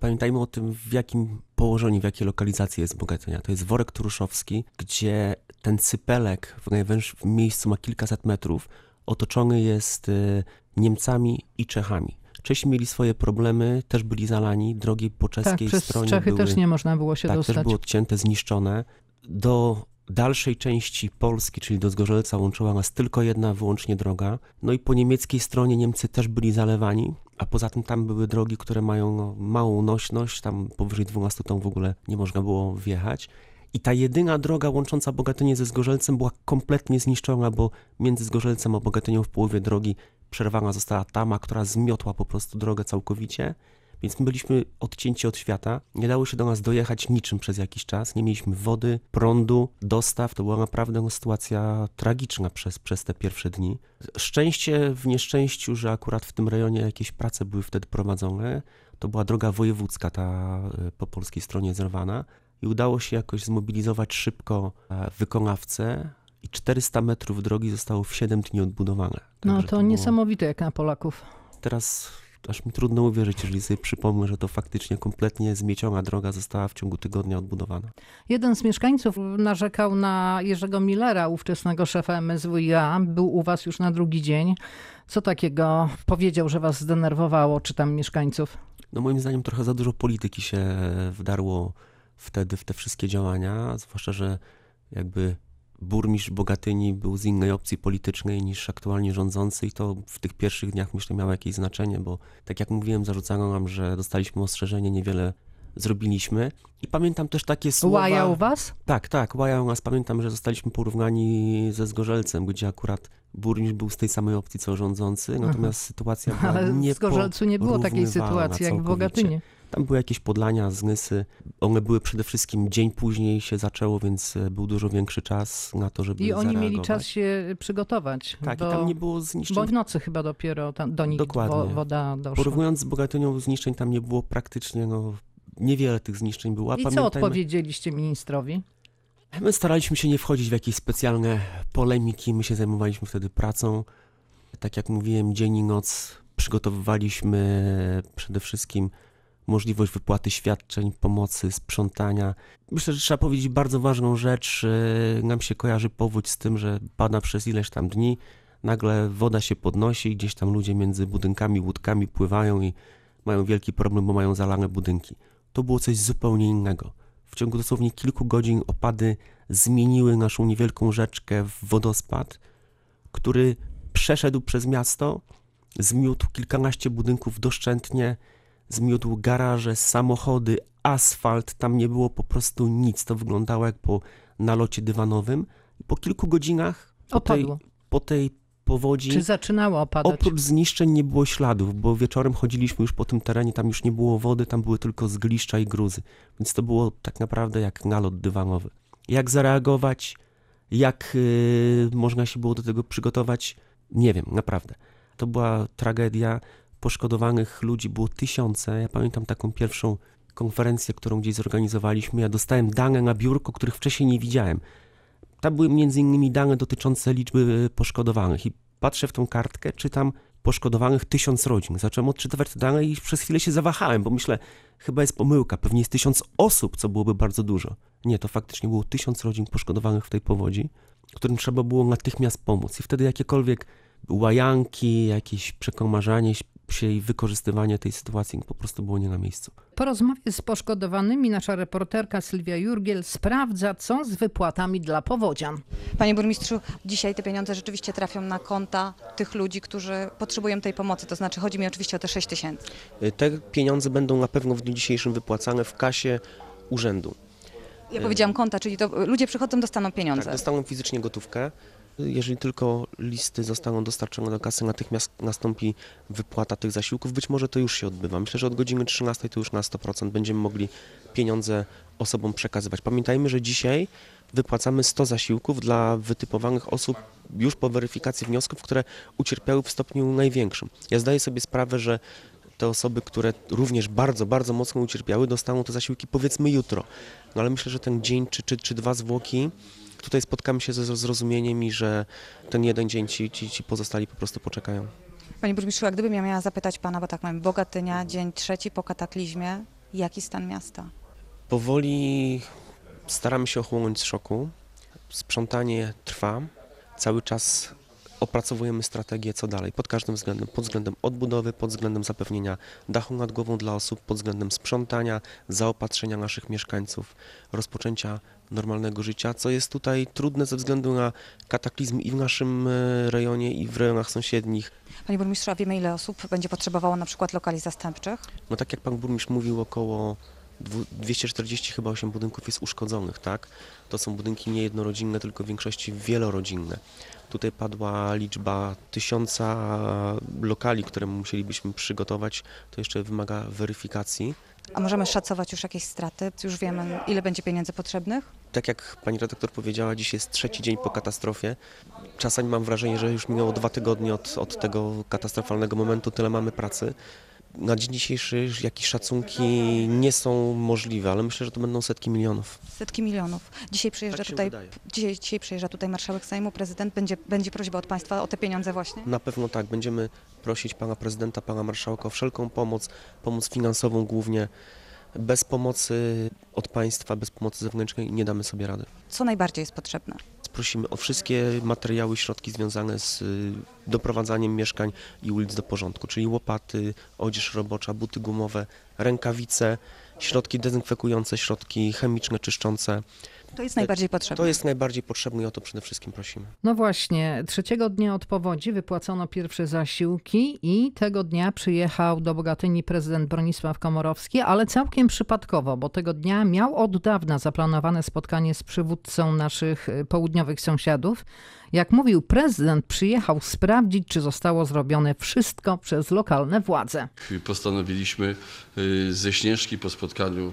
Pamiętajmy o tym, w jakim położeniu, w jakiej lokalizacji jest Bogatynia. To jest worek turuszowski, gdzie ten cypelek w najwęższym miejscu ma kilkaset metrów, otoczony jest y, Niemcami i Czechami. Czesi mieli swoje problemy, też byli zalani, drogi po Tak, czeskiej przez stronie Czechy były, też nie można było się tak, dostać. też były odcięte, zniszczone. Do dalszej części Polski, czyli do Zgorzelca łączyła nas tylko jedna wyłącznie droga. No i po niemieckiej stronie Niemcy też byli zalewani, a poza tym tam były drogi, które mają no, małą nośność, tam powyżej 12 ton w ogóle nie można było wjechać. I ta jedyna droga łącząca Bogatynię ze Zgorzelcem była kompletnie zniszczona, bo między Zgorzelcem a Bogatynią w połowie drogi przerwana została tama, która zmiotła po prostu drogę całkowicie. Więc my byliśmy odcięci od świata. Nie dało się do nas dojechać niczym przez jakiś czas. Nie mieliśmy wody, prądu, dostaw. To była naprawdę sytuacja tragiczna przez, przez te pierwsze dni. Szczęście w nieszczęściu, że akurat w tym rejonie jakieś prace były wtedy prowadzone. To była droga wojewódzka, ta y, po polskiej stronie zerwana. I udało się jakoś zmobilizować szybko e, wykonawcę. I 400 metrów drogi zostało w 7 dni odbudowane. No to było- niesamowite jak na Polaków. Teraz aż mi trudno uwierzyć, jeżeli sobie przypomnę, że to faktycznie kompletnie zmieciona droga została w ciągu tygodnia odbudowana. Jeden z mieszkańców narzekał na Jerzego Millera, ówczesnego szefa MSWiA. Był u was już na drugi dzień. Co takiego powiedział, że was zdenerwowało, czy tam mieszkańców? No moim zdaniem trochę za dużo polityki się wdarło wtedy w te wszystkie działania, zwłaszcza, że jakby burmistrz Bogatyni był z innej opcji politycznej niż aktualnie rządzący i to w tych pierwszych dniach myślę miało jakieś znaczenie, bo tak jak mówiłem, zarzucano nam, że dostaliśmy ostrzeżenie, niewiele zrobiliśmy. I pamiętam też takie słowa... Łajał was? Tak, tak, łajał nas. Pamiętam, że zostaliśmy porównani ze Zgorzelcem, gdzie akurat burmistrz był z tej samej opcji co rządzący, natomiast sytuacja była Ale w Zgorzelcu nie było takiej sytuacji jak w Bogatynie. Tam były jakieś podlania, zgnysy. One były przede wszystkim dzień później się zaczęło, więc e, był dużo większy czas na to, żeby I oni mieli zareagować. czas się przygotować. Tak, bo, i tam nie było zniszczeń. Bo w nocy chyba dopiero tam, do nich Dokładnie. wo, woda doszła. Porównując z Bogatynią, zniszczeń tam nie było praktycznie, no niewiele tych zniszczeń było. A I co pamiętajmy- odpowiedzieliście ministrowi? My staraliśmy się nie wchodzić w jakieś specjalne polemiki, my się zajmowaliśmy wtedy pracą. Tak jak mówiłem, dzień i noc przygotowywaliśmy przede wszystkim możliwość wypłaty świadczeń, pomocy, sprzątania. Myślę, że trzeba powiedzieć bardzo ważną rzecz. Nam się kojarzy powódź z tym, że pada przez ileś tam dni, nagle woda się podnosi i gdzieś tam ludzie między budynkami, łódkami pływają i mają wielki problem, bo mają zalane budynki. To było coś zupełnie innego. W ciągu dosłownie kilku godzin opady zmieniły naszą niewielką rzeczkę w wodospad, który przeszedł przez miasto, zmiótł kilkanaście budynków doszczętnie, zmiótł garaże, samochody, asfalt, tam nie było po prostu nic. To wyglądało jak po nalocie dywanowym. I po kilku godzinach po tej, Opadło. po tej powodzi Czy zaczynało opadać? Oprócz zniszczeń nie było śladów, bo wieczorem chodziliśmy już po tym terenie, tam już nie było wody, tam były tylko zgliszcza i gruzy. Więc to było tak naprawdę jak nalot dywanowy. Jak zareagować? Jak y, można się było do tego przygotować? Nie wiem, naprawdę. To była tragedia. Poszkodowanych ludzi było tysiące. Ja pamiętam taką pierwszą konferencję, którą gdzieś zorganizowaliśmy. Ja dostałem dane na biurko, których wcześniej nie widziałem. Tam były między innymi dane dotyczące liczby poszkodowanych i patrzę w tą kartkę, czytam poszkodowanych tysiąc rodzin. Zacząłem odczytywać te dane i przez chwilę się zawahałem, bo myślę, chyba jest pomyłka, pewnie jest tysiąc osób, co byłoby bardzo dużo. Nie, to faktycznie było tysiąc rodzin poszkodowanych w tej powodzi, którym trzeba było natychmiast pomóc. I wtedy jakiekolwiek łajanki, jakieś przekomarzanie się i wykorzystywanie tej sytuacji po prostu było nie na miejscu. Po rozmowie z poszkodowanymi nasza reporterka Sylwia Jurgiel sprawdza, co z wypłatami dla powodzian. Panie burmistrzu, dzisiaj te pieniądze rzeczywiście trafią na konta tych ludzi, którzy potrzebują tej pomocy. To znaczy chodzi mi oczywiście o te 6 tysięcy. Y, Te pieniądze będą na pewno w dniu dzisiejszym wypłacane w kasie urzędu. Ja powiedziałam konta, czyli to ludzie przychodzą, dostaną pieniądze. Tak, dostaną fizycznie gotówkę. Jeżeli tylko listy zostaną dostarczone do kasy, natychmiast nastąpi wypłata tych zasiłków. Być może to już się odbywa. Myślę, że od godziny 13 to już na 100% będziemy mogli pieniądze osobom przekazywać. Pamiętajmy, że dzisiaj wypłacamy 100 zasiłków dla wytypowanych osób już po weryfikacji wniosków, które ucierpiały w stopniu największym. Ja zdaję sobie sprawę, że te osoby, które również bardzo, bardzo mocno ucierpiały, dostaną te zasiłki powiedzmy jutro. No ale myślę, że ten dzień czy, czy, czy dwa zwłoki tutaj spotkamy się ze zrozumieniem i że ten jeden dzień ci, ci, ci pozostali po prostu poczekają. Panie burmistrzu, a gdybym ja miała zapytać pana, bo tak mamy Bogatynia, dzień trzeci po kataklizmie, jaki stan miasta? Powoli staramy się ochłonąć z szoku. Sprzątanie trwa. Cały czas opracowujemy strategię, co dalej, pod każdym względem. Pod względem odbudowy, pod względem zapewnienia dachu nad głową dla osób, pod względem sprzątania, zaopatrzenia naszych mieszkańców, rozpoczęcia normalnego życia, co jest tutaj trudne ze względu na kataklizm i w naszym e, rejonie, i w rejonach sąsiednich. Panie burmistrzu, a wiemy ile osób będzie potrzebowało na przykład lokali zastępczych? No tak jak pan burmistrz mówił, około 240 chyba 8 budynków jest uszkodzonych, tak? To są budynki nie jednorodzinne, tylko w większości wielorodzinne. Tutaj padła liczba tysiąca lokali, które musielibyśmy przygotować. To jeszcze wymaga weryfikacji. A możemy szacować już jakieś straty? Już wiemy, ile będzie pieniędzy potrzebnych? Tak jak pani redaktor powiedziała, dziś jest trzeci dzień po katastrofie. Czasami mam wrażenie, że już minęło dwa tygodnie od, od tego katastrofalnego momentu, tyle mamy pracy. Na dzień dzisiejszy jakieś szacunki nie są możliwe, ale myślę, że to będą setki milionów. Setki milionów. Dzisiaj przyjeżdża Tak tutaj, wydaje. dzisiaj, dzisiaj przyjeżdża tutaj marszałek Sejmu, prezydent. Będzie, będzie prośba od państwa o te pieniądze właśnie? Na pewno tak, będziemy prosić pana prezydenta, pana marszałka o wszelką pomoc, pomoc finansową głównie. Bez pomocy od państwa, bez pomocy zewnętrznej nie damy sobie rady. Co najbardziej jest potrzebne? Prosimy o wszystkie materiały, środki związane z doprowadzaniem mieszkań i ulic do porządku, czyli łopaty, odzież robocza, buty gumowe, rękawice, środki dezynfekujące, środki chemiczne, czyszczące. To jest najbardziej potrzebne. To jest najbardziej potrzebne i o to przede wszystkim prosimy. No właśnie, trzeciego dnia od powodzi wypłacono pierwsze zasiłki i tego dnia przyjechał do Bogatyni prezydent Bronisław Komorowski, ale całkiem przypadkowo, bo tego dnia miał od dawna zaplanowane spotkanie z przywódcą naszych y, południowych sąsiadów. Jak mówił prezydent, przyjechał sprawdzić, czy zostało zrobione wszystko przez lokalne władze. Postanowiliśmy y, ze Śnieżki po spotkaniu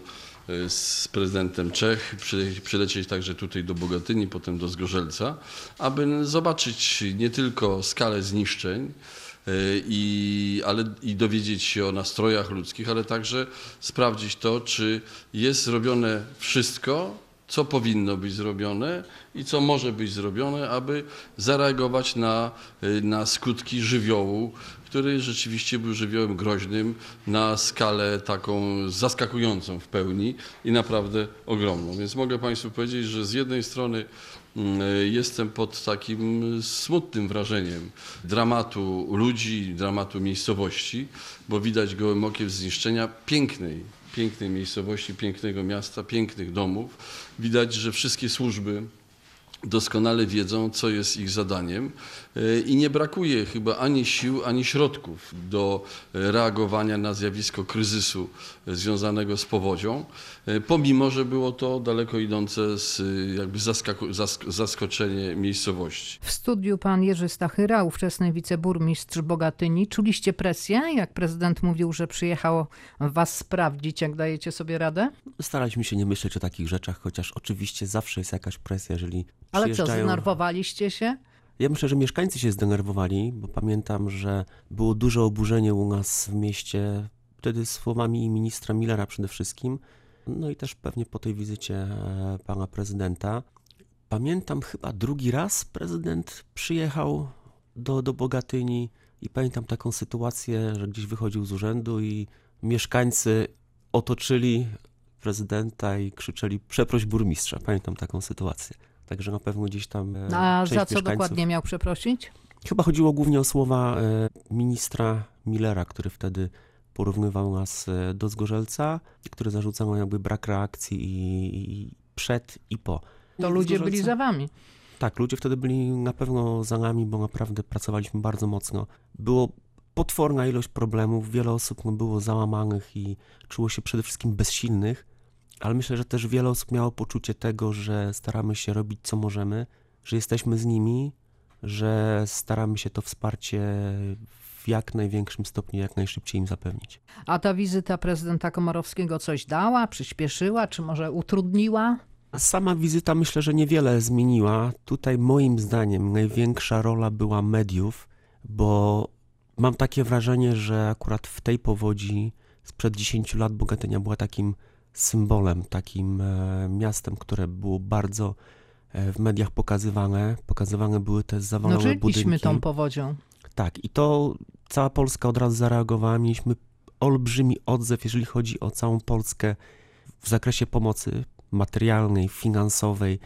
y, z prezydentem Czech przy- przylecieć także tutaj do Bogatyni, potem do Zgorzelca, aby zobaczyć nie tylko skalę zniszczeń, y, i, ale, i dowiedzieć się o nastrojach ludzkich, ale także sprawdzić to, czy jest zrobione wszystko, co powinno być zrobione i co może być zrobione, aby zareagować na, y, na skutki żywiołu, który rzeczywiście był żywiołem groźnym na skalę taką zaskakującą w pełni i naprawdę ogromną. Więc mogę Państwu powiedzieć, że z jednej strony mm, jestem pod takim smutnym wrażeniem dramatu ludzi, dramatu miejscowości, bo widać gołym okiem zniszczenia pięknej, pięknej miejscowości, pięknego miasta, pięknych domów. Widać, że wszystkie służby doskonale wiedzą, co jest ich zadaniem i nie brakuje chyba ani sił, ani środków do e, reagowania na zjawisko kryzysu e, związanego z powodzią, e, pomimo, że było to daleko idące z, e, jakby zask- zaskoczenie miejscowości. W studiu pan Jerzy Stachyra, ówczesny wiceburmistrz Bogatyni. Czuliście presję, jak prezydent mówił, że przyjechał was sprawdzić, jak dajecie sobie radę? Staraliśmy się nie myśleć o takich rzeczach, chociaż oczywiście zawsze jest jakaś presja, jeżeli Ale co, zdenerwowaliście się? Ja myślę, że mieszkańcy się zdenerwowali, bo pamiętam, że było duże oburzenie u nas w mieście, wtedy słowami ministra Millera przede wszystkim, no i też pewnie po tej wizycie e, pana prezydenta. Pamiętam chyba drugi raz prezydent przyjechał do, do Bogatyni i pamiętam taką sytuację, że gdzieś wychodził z urzędu i mieszkańcy otoczyli prezydenta i krzyczeli przeproś burmistrza. Pamiętam taką sytuację. Także na pewno gdzieś tam e, A część za co dokładnie miał przeprosić? Chyba chodziło głównie o słowa e, ministra Millera, który wtedy porównywał nas e, do Zgorzelca, który zarzucał jakby brak reakcji i, i przed i po. To ludzie Zgorzelca- byli za wami. Tak, ludzie wtedy byli na pewno za nami, bo naprawdę pracowaliśmy bardzo mocno. Było potworna ilość problemów, wiele osób no, było załamanych i czuło się przede wszystkim bezsilnych, ale myślę, że też wiele osób miało poczucie tego, że staramy się robić co możemy, że jesteśmy z nimi, że staramy się to wsparcie w jak największym stopniu, jak najszybciej im zapewnić. A ta wizyta prezydenta Komorowskiego coś dała, przyspieszyła, czy może utrudniła? Sama wizyta myślę, że niewiele zmieniła. Tutaj moim zdaniem największa rola była mediów, bo mam takie wrażenie, że akurat w tej powodzi sprzed 10 lat Bogatynia była takim symbolem, takim e, miastem, które było bardzo e, w mediach pokazywane. Pokazywane były te No zawalone żyliśmy budynki. tą powodzią. Tak, i to cała Polska od razu zareagowała. Mieliśmy olbrzymi odzew, jeżeli chodzi o całą Polskę w zakresie pomocy materialnej, finansowej.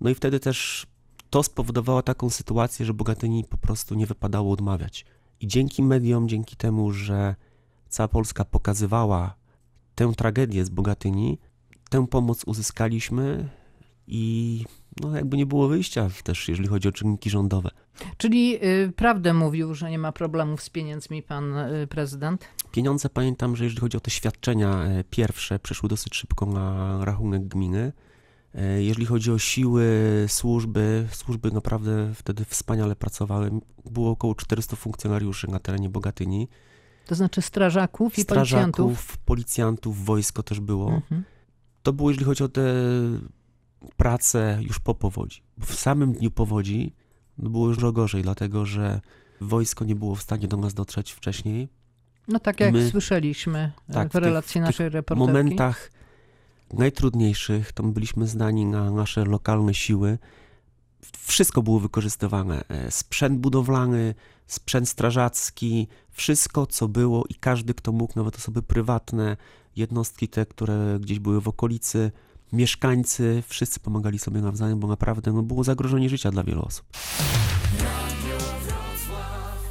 No i wtedy też to spowodowało taką sytuację, że Bogatyni po prostu nie wypadało odmawiać. I dzięki mediom, dzięki temu, że cała Polska pokazywała tę tragedię z Bogatyni, tę pomoc uzyskaliśmy i no jakby nie było wyjścia też, jeżeli chodzi o czynniki rządowe. Czyli y, prawdę mówił, że nie ma problemów z pieniędzmi pan y, prezydent? Pieniądze pamiętam, że jeżeli chodzi o te świadczenia e, pierwsze, przeszły dosyć szybko na rachunek gminy. E, Jeżeli chodzi o siły, służby, służby naprawdę wtedy wspaniale pracowały. Było około 400 funkcjonariuszy na terenie Bogatyni. To znaczy strażaków i policjantów? Strażaków, policjantów, wojsko też było. Mhm. To było, jeżeli chodzi o te prace już po powodzi. W samym dniu powodzi no, było już gorzej, dlatego że wojsko nie było w stanie do nas dotrzeć wcześniej. No tak jak My- słyszeliśmy y, tak, w relacji w tych naszej reporterki. momentach najtrudniejszych, to my byliśmy zdani na nasze lokalne siły. Wszystko było wykorzystywane. E, Sprzęt budowlany, sprzęt strażacki, wszystko co było i każdy kto mógł, nawet osoby prywatne, jednostki te, które gdzieś były w okolicy, mieszkańcy, wszyscy pomagali sobie nawzajem, bo naprawdę no, było zagrożenie życia dla wielu osób.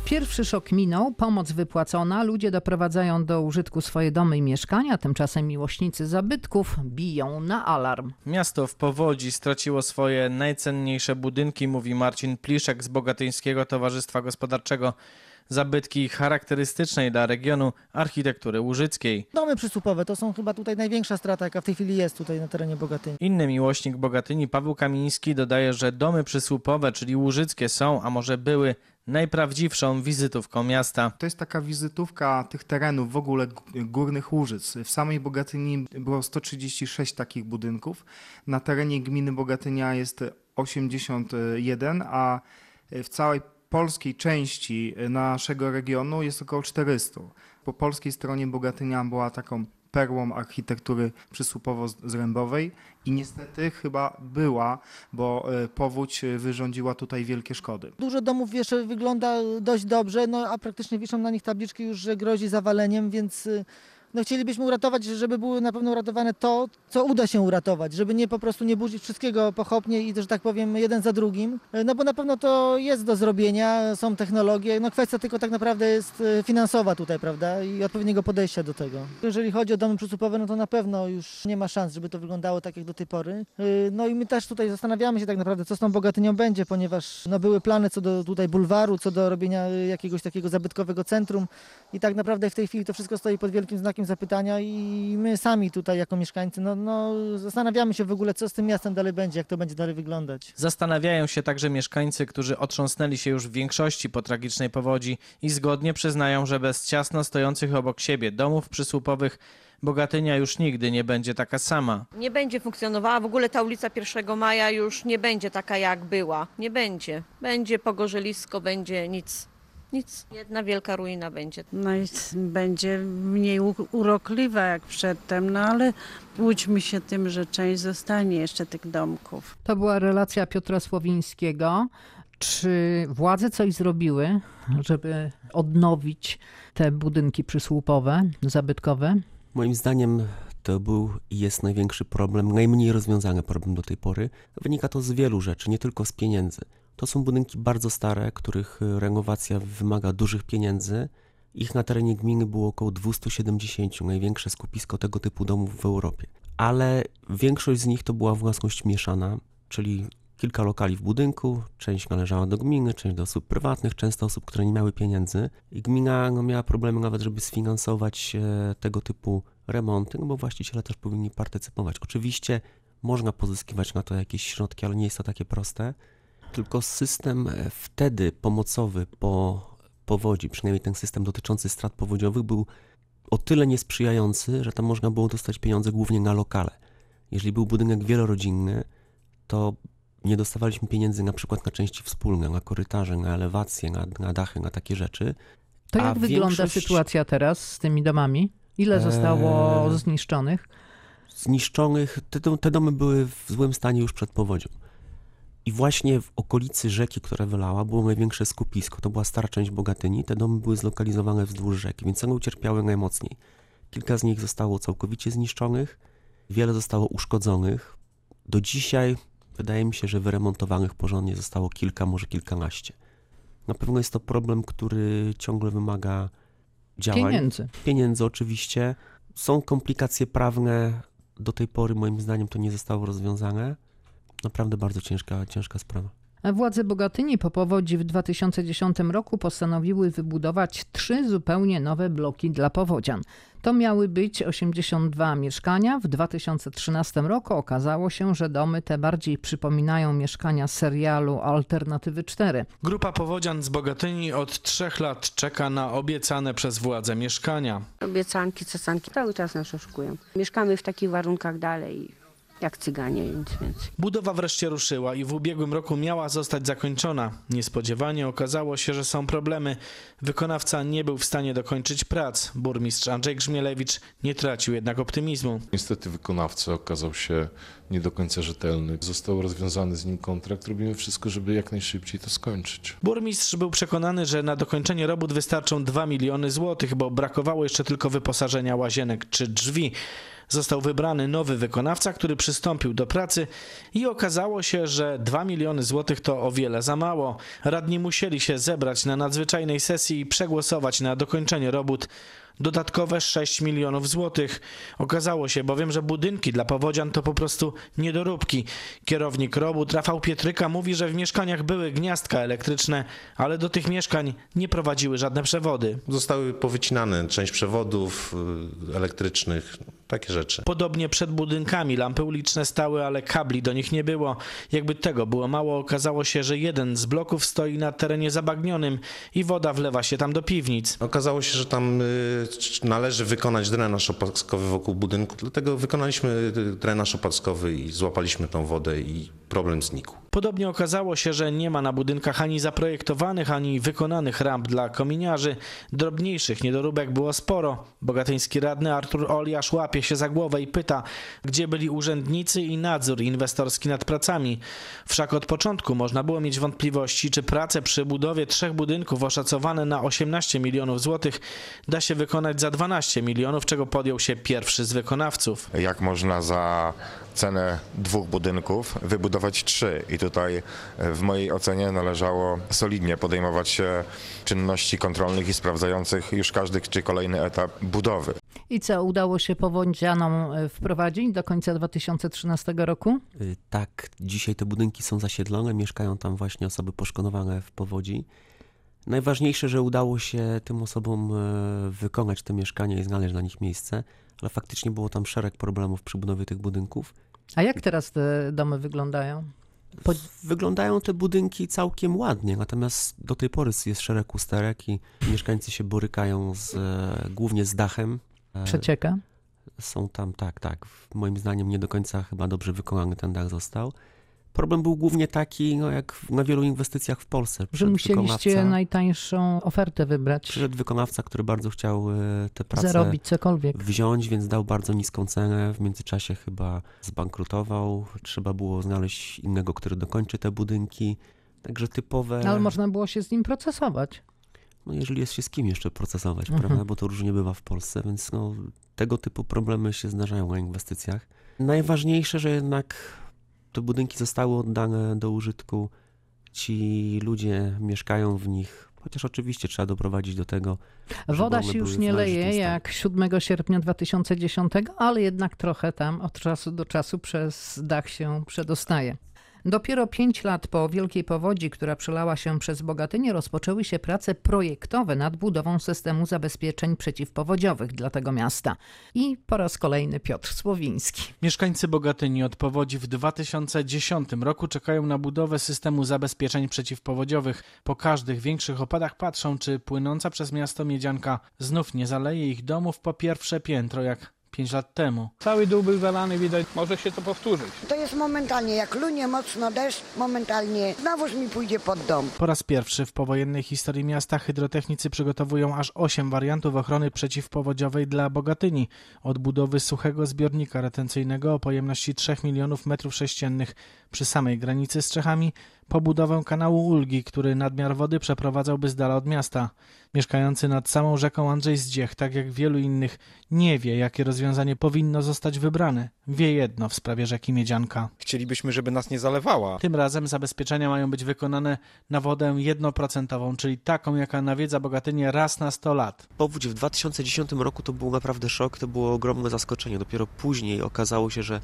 Pierwszy szok minął, pomoc wypłacona, ludzie doprowadzają do użytku swoje domy i mieszkania, tymczasem miłośnicy zabytków biją na alarm. Miasto w powodzi straciło swoje najcenniejsze budynki, mówi Marcin Pliszek z Bogatyńskiego Towarzystwa Gospodarczego. Zabytki charakterystycznej dla regionu architektury łużyckiej. Domy przysłupowe to są chyba tutaj największa strata, jaka w tej chwili jest tutaj na terenie Bogatyni. Inny miłośnik Bogatyni, Paweł Kamiński, dodaje, że domy przysłupowe, czyli łużyckie są, a może były, najprawdziwszą wizytówką miasta. To jest taka wizytówka tych terenów, w ogóle górnych Łużyc. W samej Bogatyni było 136 takich budynków. Na terenie gminy Bogatynia jest 81, a w całej polskiej części naszego regionu jest około 400. Po polskiej stronie Bogatynia była taką perłą architektury przysłupowo-zrębowej i niestety chyba była, bo e, powódź wyrządziła tutaj wielkie szkody. Dużo domów jeszcze wygląda dość dobrze, no a praktycznie wiszą na nich tabliczki już, że grozi zawaleniem, więc y, no chcielibyśmy uratować, żeby było na pewno uratowane to, co uda się uratować, żeby nie po prostu nie burzyć wszystkiego pochopnie i, że tak powiem, jeden za drugim, no bo na pewno to jest do zrobienia, są technologie, no kwestia tylko tak naprawdę jest y, finansowa tutaj, prawda, i odpowiedniego podejścia do tego. Jeżeli chodzi o domy przysłupowe, no to na pewno już nie ma szans, żeby to wyglądało tak jak do tej pory. Y, No i my też tutaj zastanawiamy się tak naprawdę, co z tą Bogatynią będzie, ponieważ no, były plany co do tutaj bulwaru, co do robienia y, jakiegoś takiego zabytkowego centrum i tak naprawdę w tej chwili to wszystko stoi pod wielkim znakiem znakiem zapytania i my sami tutaj jako mieszkańcy, no, no zastanawiamy się w ogóle, co z tym miastem dalej będzie, jak to będzie dalej wyglądać. Zastanawiają się także mieszkańcy, którzy otrząsnęli się już w większości po tragicznej powodzi i zgodnie przyznają, że bez ciasno stojących obok siebie domów przysłupowych Bogatynia już nigdy nie będzie taka sama. nie będzie funkcjonowała. W ogóle ta ulica 1 Maja już nie będzie taka jak była. Nie będzie. Będzie pogorzelisko, będzie nic. Nic. Jedna wielka ruina będzie. No i będzie mniej urokliwa jak przedtem, no ale łudźmy się tym, że część zostanie jeszcze tych domków. To była relacja Piotra Słowińskiego. Czy władze coś zrobiły, żeby odnowić te budynki przysłupowe, zabytkowe? Moim zdaniem to był i jest największy problem, najmniej rozwiązany problem do tej pory. Wynika to z wielu rzeczy, nie tylko z pieniędzy. To są budynki bardzo stare, których y, renowacja wymaga dużych pieniędzy. Ich na terenie gminy było około 270, największe skupisko tego typu domów w Europie. Ale większość z nich to była własność mieszana, czyli kilka lokali w budynku, część należała do gminy, część do osób prywatnych, często osób, które nie miały pieniędzy. I gmina no, miała problemy nawet, żeby sfinansować e, tego typu remonty, no bo właściciele też powinni partycypować. Oczywiście można pozyskiwać na to jakieś środki, ale nie jest to takie proste. Tylko system e, wtedy pomocowy po powodzi, przynajmniej ten system dotyczący strat powodziowych, był o tyle niesprzyjający, że tam można było dostać pieniądze głównie na lokale. Jeżeli był budynek wielorodzinny, to nie dostawaliśmy pieniędzy na przykład na części wspólne, na korytarze, na elewacje, na, na dachy, na takie rzeczy. To A jak wygląda większość- sytuacja teraz z tymi domami? Ile zostało Eee, zniszczonych? zniszczonych. Te, te domy były w złym stanie już przed powodzią. I właśnie w okolicy rzeki, która wylała, było największe skupisko. To była stara część Bogatyni. Te domy były zlokalizowane wzdłuż rzeki, więc one ucierpiały najmocniej. Kilka z nich zostało całkowicie zniszczonych, wiele zostało uszkodzonych. Do dzisiaj wydaje mi się, że wyremontowanych porządnie zostało kilka, może kilkanaście. Na pewno jest to problem, który ciągle wymaga działań. Pieniędzy. Pieniędzy oczywiście. Są komplikacje prawne. Do tej pory moim zdaniem to nie zostało rozwiązane. Naprawdę bardzo ciężka, ciężka sprawa. Władze Bogatyni po powodzi w 2010 roku postanowiły wybudować trzy zupełnie nowe bloki dla powodzian. To miały być 82 mieszkania. W 2013 roku okazało się, że domy te bardziej przypominają mieszkania z serialu Alternatywy 4. Grupa powodzian z Bogatyni od trzech lat czeka na obiecane przez władze mieszkania. Obiecanki, cesanki cały czas nas oszukują. Mieszkamy w takich warunkach dalej, jak cyganie, nic więcej. Budowa wreszcie ruszyła i w ubiegłym roku miała zostać zakończona. Niespodziewanie okazało się, że są problemy. Wykonawca nie był w stanie dokończyć prac. Burmistrz Andrzej Grzmielewicz nie tracił jednak optymizmu. Niestety wykonawca okazał się nie do końca rzetelny. Został rozwiązany z nim kontrakt. Robimy wszystko, żeby jak najszybciej to skończyć. Burmistrz był przekonany, że na dokończenie robót wystarczą 2 miliony złotych, bo brakowało jeszcze tylko wyposażenia łazienek czy drzwi. Został wybrany nowy wykonawca, który przystąpił do pracy i okazało się, że 2 miliony złotych to o wiele za mało. Radni musieli się zebrać na nadzwyczajnej sesji i przegłosować na dokończenie robót dodatkowe 6 milionów złotych. Okazało się bowiem, że budynki dla powodzian to po prostu niedoróbki. Kierownik robót Rafał Pietryka mówi, że w mieszkaniach były gniazdka elektryczne, ale do tych mieszkań nie prowadziły żadne przewody. Zostały powycinane część przewodów y, elektrycznych, takie rzeczy. Podobnie przed budynkami lampy uliczne stały, ale kabli do nich nie było. Jakby tego było mało, okazało się, że jeden z bloków stoi na terenie zabagnionym i woda wlewa się tam do piwnic. Okazało się, że tam y, należy wykonać drenaż opaskowy wokół budynku, dlatego wykonaliśmy y, drenaż opaskowy i złapaliśmy tą wodę i problem znikł. Podobnie okazało się, że nie ma na budynkach ani zaprojektowanych, ani wykonanych ramp dla kominiarzy. Drobniejszych niedoróbek było sporo. Bogatyński radny Artur Oliasz łapie się za głowę i pyta, gdzie byli urzędnicy i nadzór inwestorski nad pracami. Wszak od początku można było mieć wątpliwości, czy prace przy budowie trzech budynków oszacowane na 18 milionów złotych da się wykonać za 12 milionów, czego podjął się pierwszy z wykonawców. jak można za cenę dwóch budynków wybudować trzy. I tutaj e, w mojej ocenie należało solidnie podejmować się czynności kontrolnych i sprawdzających już każdy czy kolejny etap budowy. I co, udało się powodzianom e, wprowadzić do końca 2013 roku? Y, Tak, dzisiaj te budynki są zasiedlone, mieszkają tam właśnie osoby poszkodowane w powodzi. Najważniejsze, że udało się tym osobom e, wykonać te mieszkania i znaleźć dla nich miejsce, ale faktycznie było tam szereg problemów przy budowie tych budynków. A jak teraz te domy wyglądają? Wyglądają te budynki całkiem ładnie, natomiast do tej pory jest szereg usterek i mieszkańcy się borykają z, e, głównie z dachem. E, Przecieka? Są tam, tak, tak. Moim zdaniem nie do końca chyba dobrze wykonany ten dach został. Problem był głównie taki, no jak na wielu inwestycjach w Polsce. Że musieliście najtańszą ofertę wybrać, Przyszedł wykonawca, który bardzo chciał e, te prace zarobić cokolwiek. wziąć, więc dał bardzo niską cenę. W międzyczasie chyba zbankrutował. Trzeba było znaleźć innego, który dokończy te budynki. Także typowe. Ale można było się z nim procesować. No jeżeli jest się z kim jeszcze procesować, Mhm. prawda? Bo to różnie bywa w Polsce, więc no, tego typu problemy się zdarzają na inwestycjach. Najważniejsze, że jednak te budynki zostały oddane do użytku. Ci ludzie mieszkają w nich, chociaż oczywiście trzeba doprowadzić do tego, Woda się już nie leje jak 7 sierpnia 2010, ale jednak trochę tam od czasu do czasu przez dach się przedostaje. Dopiero 5 lat po wielkiej powodzi, która przelała się przez Bogatynię, rozpoczęły się prace projektowe nad budową systemu zabezpieczeń przeciwpowodziowych dla tego miasta. I po raz kolejny Piotr Słowiński. Mieszkańcy Bogatyni od powodzi w 2010 roku czekają na budowę systemu zabezpieczeń przeciwpowodziowych. Po każdych większych opadach patrzą, czy płynąca przez miasto miedzianka znów nie zaleje ich domów po pierwsze piętro jak 5 lat temu. Cały dół był zalany, widać, może się to powtórzyć. To jest momentalnie, jak lunie mocno deszcz, momentalnie nawóz mi pójdzie pod dom. Po raz pierwszy w powojennej historii miasta hydrotechnicy przygotowują aż 8 wariantów ochrony przeciwpowodziowej dla Bogatyni. Od budowy suchego zbiornika retencyjnego o pojemności 3 milionów metrów sześciennych przy samej granicy z Czechami, po budowę kanału Ulgi, który nadmiar wody przeprowadzałby z dala od miasta. Mieszkający nad samą rzeką Andrzej Zdziech, tak jak wielu innych, nie wie, jakie rozwiązanie powinno zostać wybrane. Wie jedno w sprawie rzeki Miedzianka. Chcielibyśmy, żeby nas nie zalewała. Tym razem zabezpieczenia mają być wykonane na wodę jednoprocentową, czyli taką, jaka nawiedza Bogatynię raz na 100 lat. Powódź w 2010 roku to był naprawdę szok, to było ogromne zaskoczenie. Dopiero później okazało się, że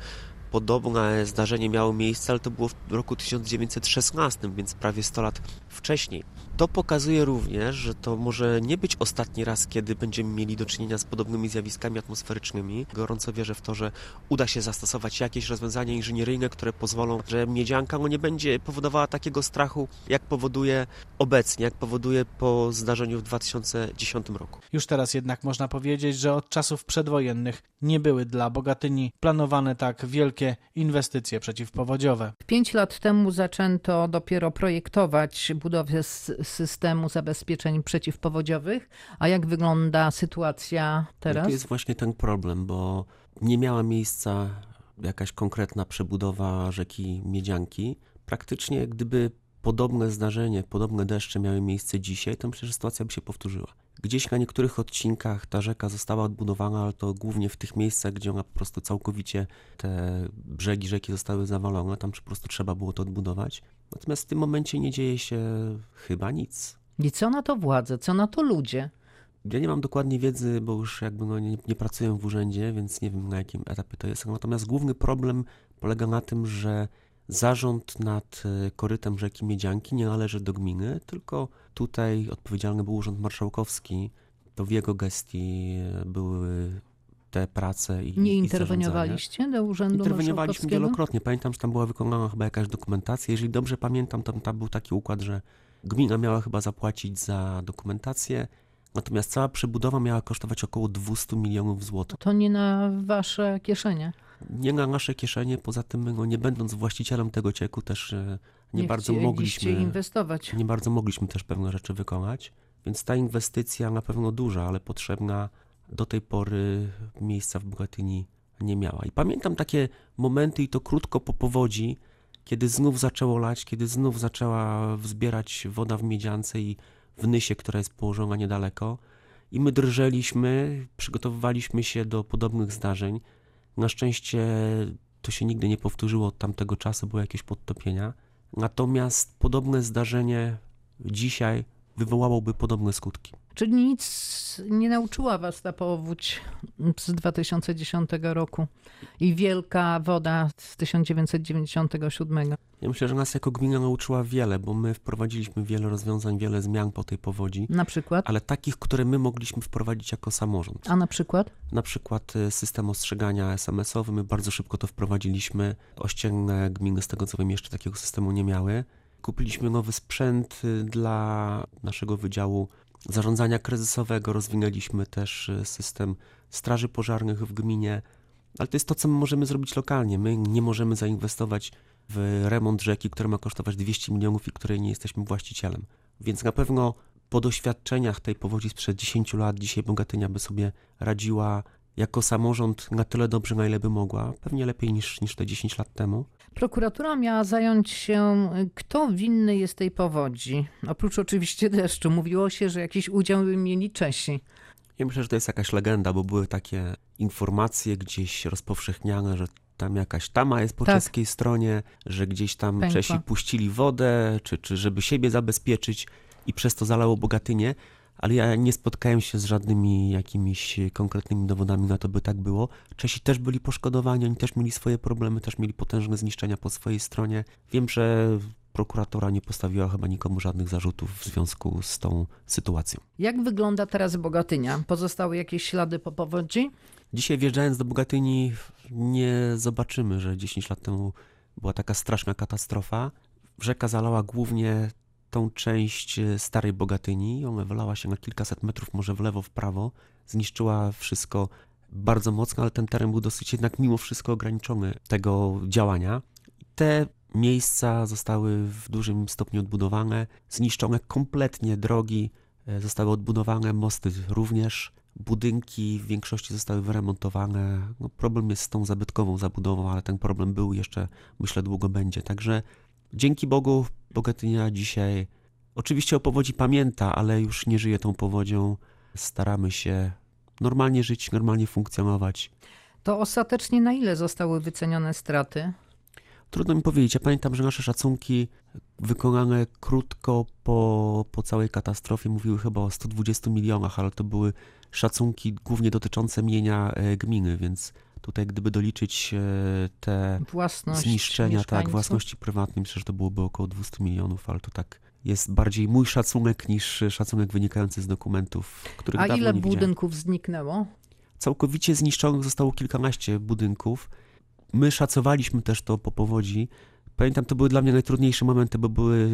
podobne zdarzenie miało miejsce, ale to było w roku 1916, więc prawie 100 lat wcześniej. To pokazuje również, że to może nie być ostatni raz, kiedy będziemy mieli do czynienia z podobnymi zjawiskami atmosferycznymi. Gorąco wierzę w to, że uda się zastosować jakieś rozwiązania inżynieryjne, które pozwolą, że miedzianka no, nie będzie powodowała takiego strachu, jak powoduje obecnie, jak powoduje po zdarzeniu w 2010 roku. Już teraz jednak można powiedzieć, że od czasów przedwojennych nie były dla Bogatyni planowane tak wielkie inwestycje przeciwpowodziowe. Pięć lat temu zaczęto dopiero projektować budowę systemu zabezpieczeń przeciwpowodziowych. A jak wygląda sytuacja No teraz? To jest właśnie ten problem, bo nie miała miejsca jakaś konkretna przebudowa rzeki Miedzianki. Praktycznie gdyby podobne zdarzenie, podobne deszcze miały miejsce dzisiaj, to myślę, że sytuacja by się powtórzyła. Gdzieś na niektórych odcinkach ta rzeka została odbudowana, ale to głównie w tych miejscach, gdzie ona po prostu całkowicie, te brzegi rzeki zostały zawalone, tam po prostu trzeba było to odbudować. Natomiast w tym momencie nie dzieje się chyba nic. I co na to władze, co na to ludzie? Ja nie mam dokładnie wiedzy, bo już jakby no nie, nie pracuję w urzędzie, więc nie wiem na jakim etapie to jest. Natomiast główny problem polega na tym, że zarząd nad e, korytem rzeki Miedzianki nie należy do gminy, tylko tutaj odpowiedzialny był Urząd Marszałkowski. To w jego gestii e, były te prace i Nie interweniowaliście do Urzędu Interweniowaliśmy wielokrotnie. Pamiętam, że tam była wykonana chyba jakaś dokumentacja. Jeżeli dobrze pamiętam, to tam był taki układ, że gmina miała chyba zapłacić za dokumentację, natomiast cała przebudowa miała kosztować około 200 milionów złotych. To nie na wasze kieszenie. Nie na nasze kieszenie, poza tym no, nie będąc właścicielem tego cieku też e, nie, Nie bardzo mogliśmy inwestować. nie bardzo mogliśmy też pewne rzeczy wykonać, więc ta inwestycja na pewno duża, ale potrzebna do tej pory miejsca w Bogatyni nie miała. I pamiętam takie momenty i to krótko po powodzi, kiedy znów zaczęło lać, kiedy znów zaczęła wzbierać woda w Miedziance i w Nysie, która jest położona niedaleko. I my drżeliśmy, przygotowywaliśmy się do podobnych zdarzeń. Na szczęście to się nigdy nie powtórzyło od tamtego czasu, były jakieś podtopienia. Natomiast podobne zdarzenie dzisiaj wywołałoby podobne skutki. Czyli nic nie nauczyła was ta powódź z 2010 roku i wielka woda z 1997. Ja myślę, że nas jako gmina nauczyła wiele, bo my wprowadziliśmy wiele rozwiązań, wiele zmian po tej powodzi. Na przykład? Ale takich, które my mogliśmy wprowadzić jako samorząd. A na przykład? Na przykład y, system ostrzegania SMS-owy, my bardzo szybko to wprowadziliśmy. Ościenne gminy, z tego co wiem, jeszcze takiego systemu nie miały. Kupiliśmy nowy sprzęt y, dla naszego wydziału zarządzania kryzysowego, rozwinęliśmy też y, system straży pożarnych w gminie. Ale to jest to, co my możemy zrobić lokalnie. My nie możemy zainwestować w remont rzeki, która ma kosztować 200 milionów i której nie jesteśmy właścicielem. Więc na pewno po doświadczeniach tej powodzi sprzed 10 lat dzisiaj Bogatynia by sobie radziła jako samorząd na tyle dobrze, na ile by mogła. Pewnie lepiej niż, niż te 10 lat temu. Prokuratura miała zająć się, kto winny jest tej powodzi. Oprócz oczywiście deszczu. Mówiło się, że jakiś udział by mieli Czesi. Ja myślę, że to jest jakaś legenda, bo były takie informacje gdzieś rozpowszechniane, że tam jakaś tama jest po Tak. czeskiej stronie, że gdzieś tam Pękła. Czesi puścili wodę, czy, czy żeby siebie zabezpieczyć i przez to zalało Bogatynię, ale ja nie spotkałem się z żadnymi jakimiś konkretnymi dowodami na to, by tak było. Czesi też byli poszkodowani, oni też mieli swoje problemy, też mieli potężne zniszczenia po swojej stronie. Wiem, że prokuratora nie postawiła chyba nikomu żadnych zarzutów w związku z tą sytuacją. Jak wygląda teraz Bogatynia? Pozostały jakieś ślady po powodzi? Dzisiaj wjeżdżając do Bogatyni nie zobaczymy, że 10 lat temu była taka straszna katastrofa. Rzeka zalała głównie tą część e, starej Bogatyni. Ona wylała się na kilkaset metrów, może w lewo, w prawo. Zniszczyła wszystko bardzo mocno, ale ten teren był dosyć jednak mimo wszystko ograniczony tego działania. Te miejsca zostały w dużym stopniu odbudowane, zniszczone kompletnie drogi, e, zostały odbudowane, mosty również. Budynki w większości zostały wyremontowane. No, problem jest z tą zabytkową zabudową, ale ten problem był jeszcze, myślę, długo będzie. Także dzięki Bogu Bogatynia dzisiaj oczywiście o powodzi pamięta, ale już nie żyje tą powodzią. Staramy się normalnie żyć, normalnie funkcjonować. To ostatecznie na ile zostały wycenione straty? Trudno mi powiedzieć. Ja pamiętam, że nasze szacunki wykonane krótko po, po całej katastrofie mówiły chyba o 120 milionach, ale to były szacunki głównie dotyczące mienia e, gminy, więc tutaj gdyby doliczyć e, te Własność zniszczenia, tak, własności prywatnej, myślę, że to byłoby około 200 milionów, ale to tak jest bardziej mój szacunek niż szacunek wynikający z dokumentów, których A ile nie widziałem. budynków zniknęło? Całkowicie zniszczonych zostało kilkanaście budynków. My szacowaliśmy też to po powodzi. Pamiętam, to były dla mnie najtrudniejsze momenty, bo były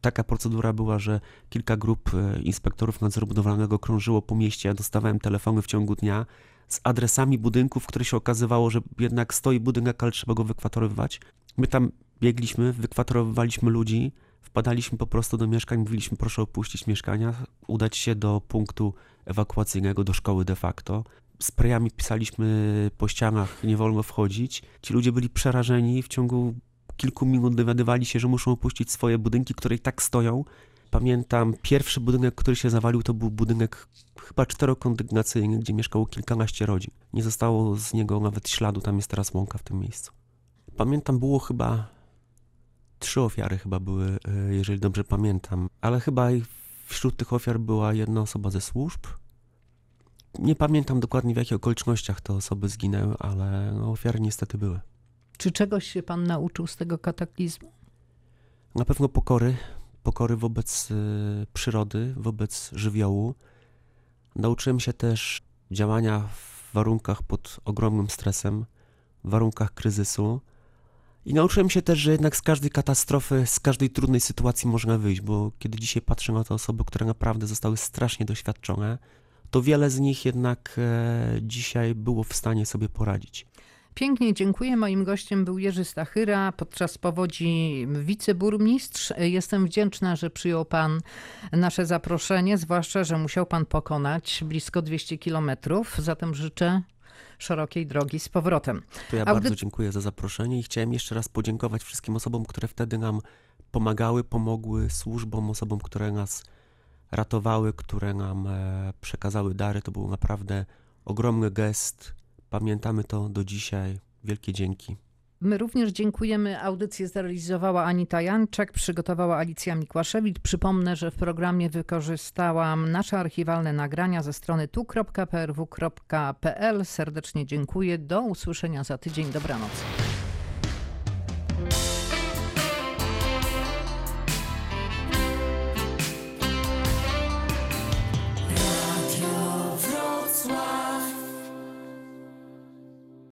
taka procedura była, że kilka grup e, inspektorów nadzoru budowlanego krążyło po mieście. Ja dostawałem telefony w ciągu dnia z adresami budynków, które się okazywało, że jednak stoi budynek, ale trzeba go wykwatorowywać. My tam biegliśmy, wykwatorowywaliśmy ludzi, wpadaliśmy po prostu do mieszkań, mówiliśmy proszę opuścić mieszkania, udać się do punktu ewakuacyjnego, do szkoły de facto. Sprayami pisaliśmy po ścianach, nie wolno wchodzić. Ci ludzie byli przerażeni, w ciągu kilku minut dowiadywali się, że muszą opuścić swoje budynki, które i tak stoją. Pamiętam, pierwszy budynek, który się zawalił, to był budynek chyba czterokondygnacyjny, gdzie mieszkało kilkanaście rodzin. Nie zostało z niego nawet śladu, tam jest teraz łąka w tym miejscu. Pamiętam, było chyba trzy ofiary chyba były, e, jeżeli dobrze pamiętam, ale chyba wśród tych ofiar była jedna osoba ze służb. Nie pamiętam dokładnie w jakich okolicznościach te osoby zginęły, ale no, ofiary niestety były. Czy czegoś się pan nauczył z tego kataklizmu? Na pewno pokory, pokory wobec y, przyrody, wobec żywiołu. Nauczyłem się też działania w warunkach pod ogromnym stresem, w warunkach kryzysu. I nauczyłem się też, że jednak z każdej katastrofy, z każdej trudnej sytuacji można wyjść, bo kiedy dzisiaj patrzę na te osoby, które naprawdę zostały strasznie doświadczone, to wiele z nich jednak e, dzisiaj było w stanie sobie poradzić. Pięknie dziękuję. Moim gościem był Jerzy Stachyra, podczas powodzi wiceburmistrz. Jestem wdzięczna, że przyjął pan nasze zaproszenie, zwłaszcza, że musiał pan pokonać blisko 200 kilometrów. Zatem życzę szerokiej drogi z powrotem. To ja Audy- bardzo dziękuję za zaproszenie i chciałem jeszcze raz podziękować wszystkim osobom, które wtedy nam pomagały, pomogły służbom, osobom, które nas ratowały, które nam e, przekazały dary. To był naprawdę ogromny gest. Pamiętamy to do dzisiaj. Wielkie dzięki. My również dziękujemy. Audycję zrealizowała Anita Janczak, przygotowała Alicja Mikłaszewicz. Przypomnę, że w programie wykorzystałam nasze archiwalne nagrania ze strony tu.prw.pl. Serdecznie dziękuję. Do usłyszenia za tydzień. Dobranoc.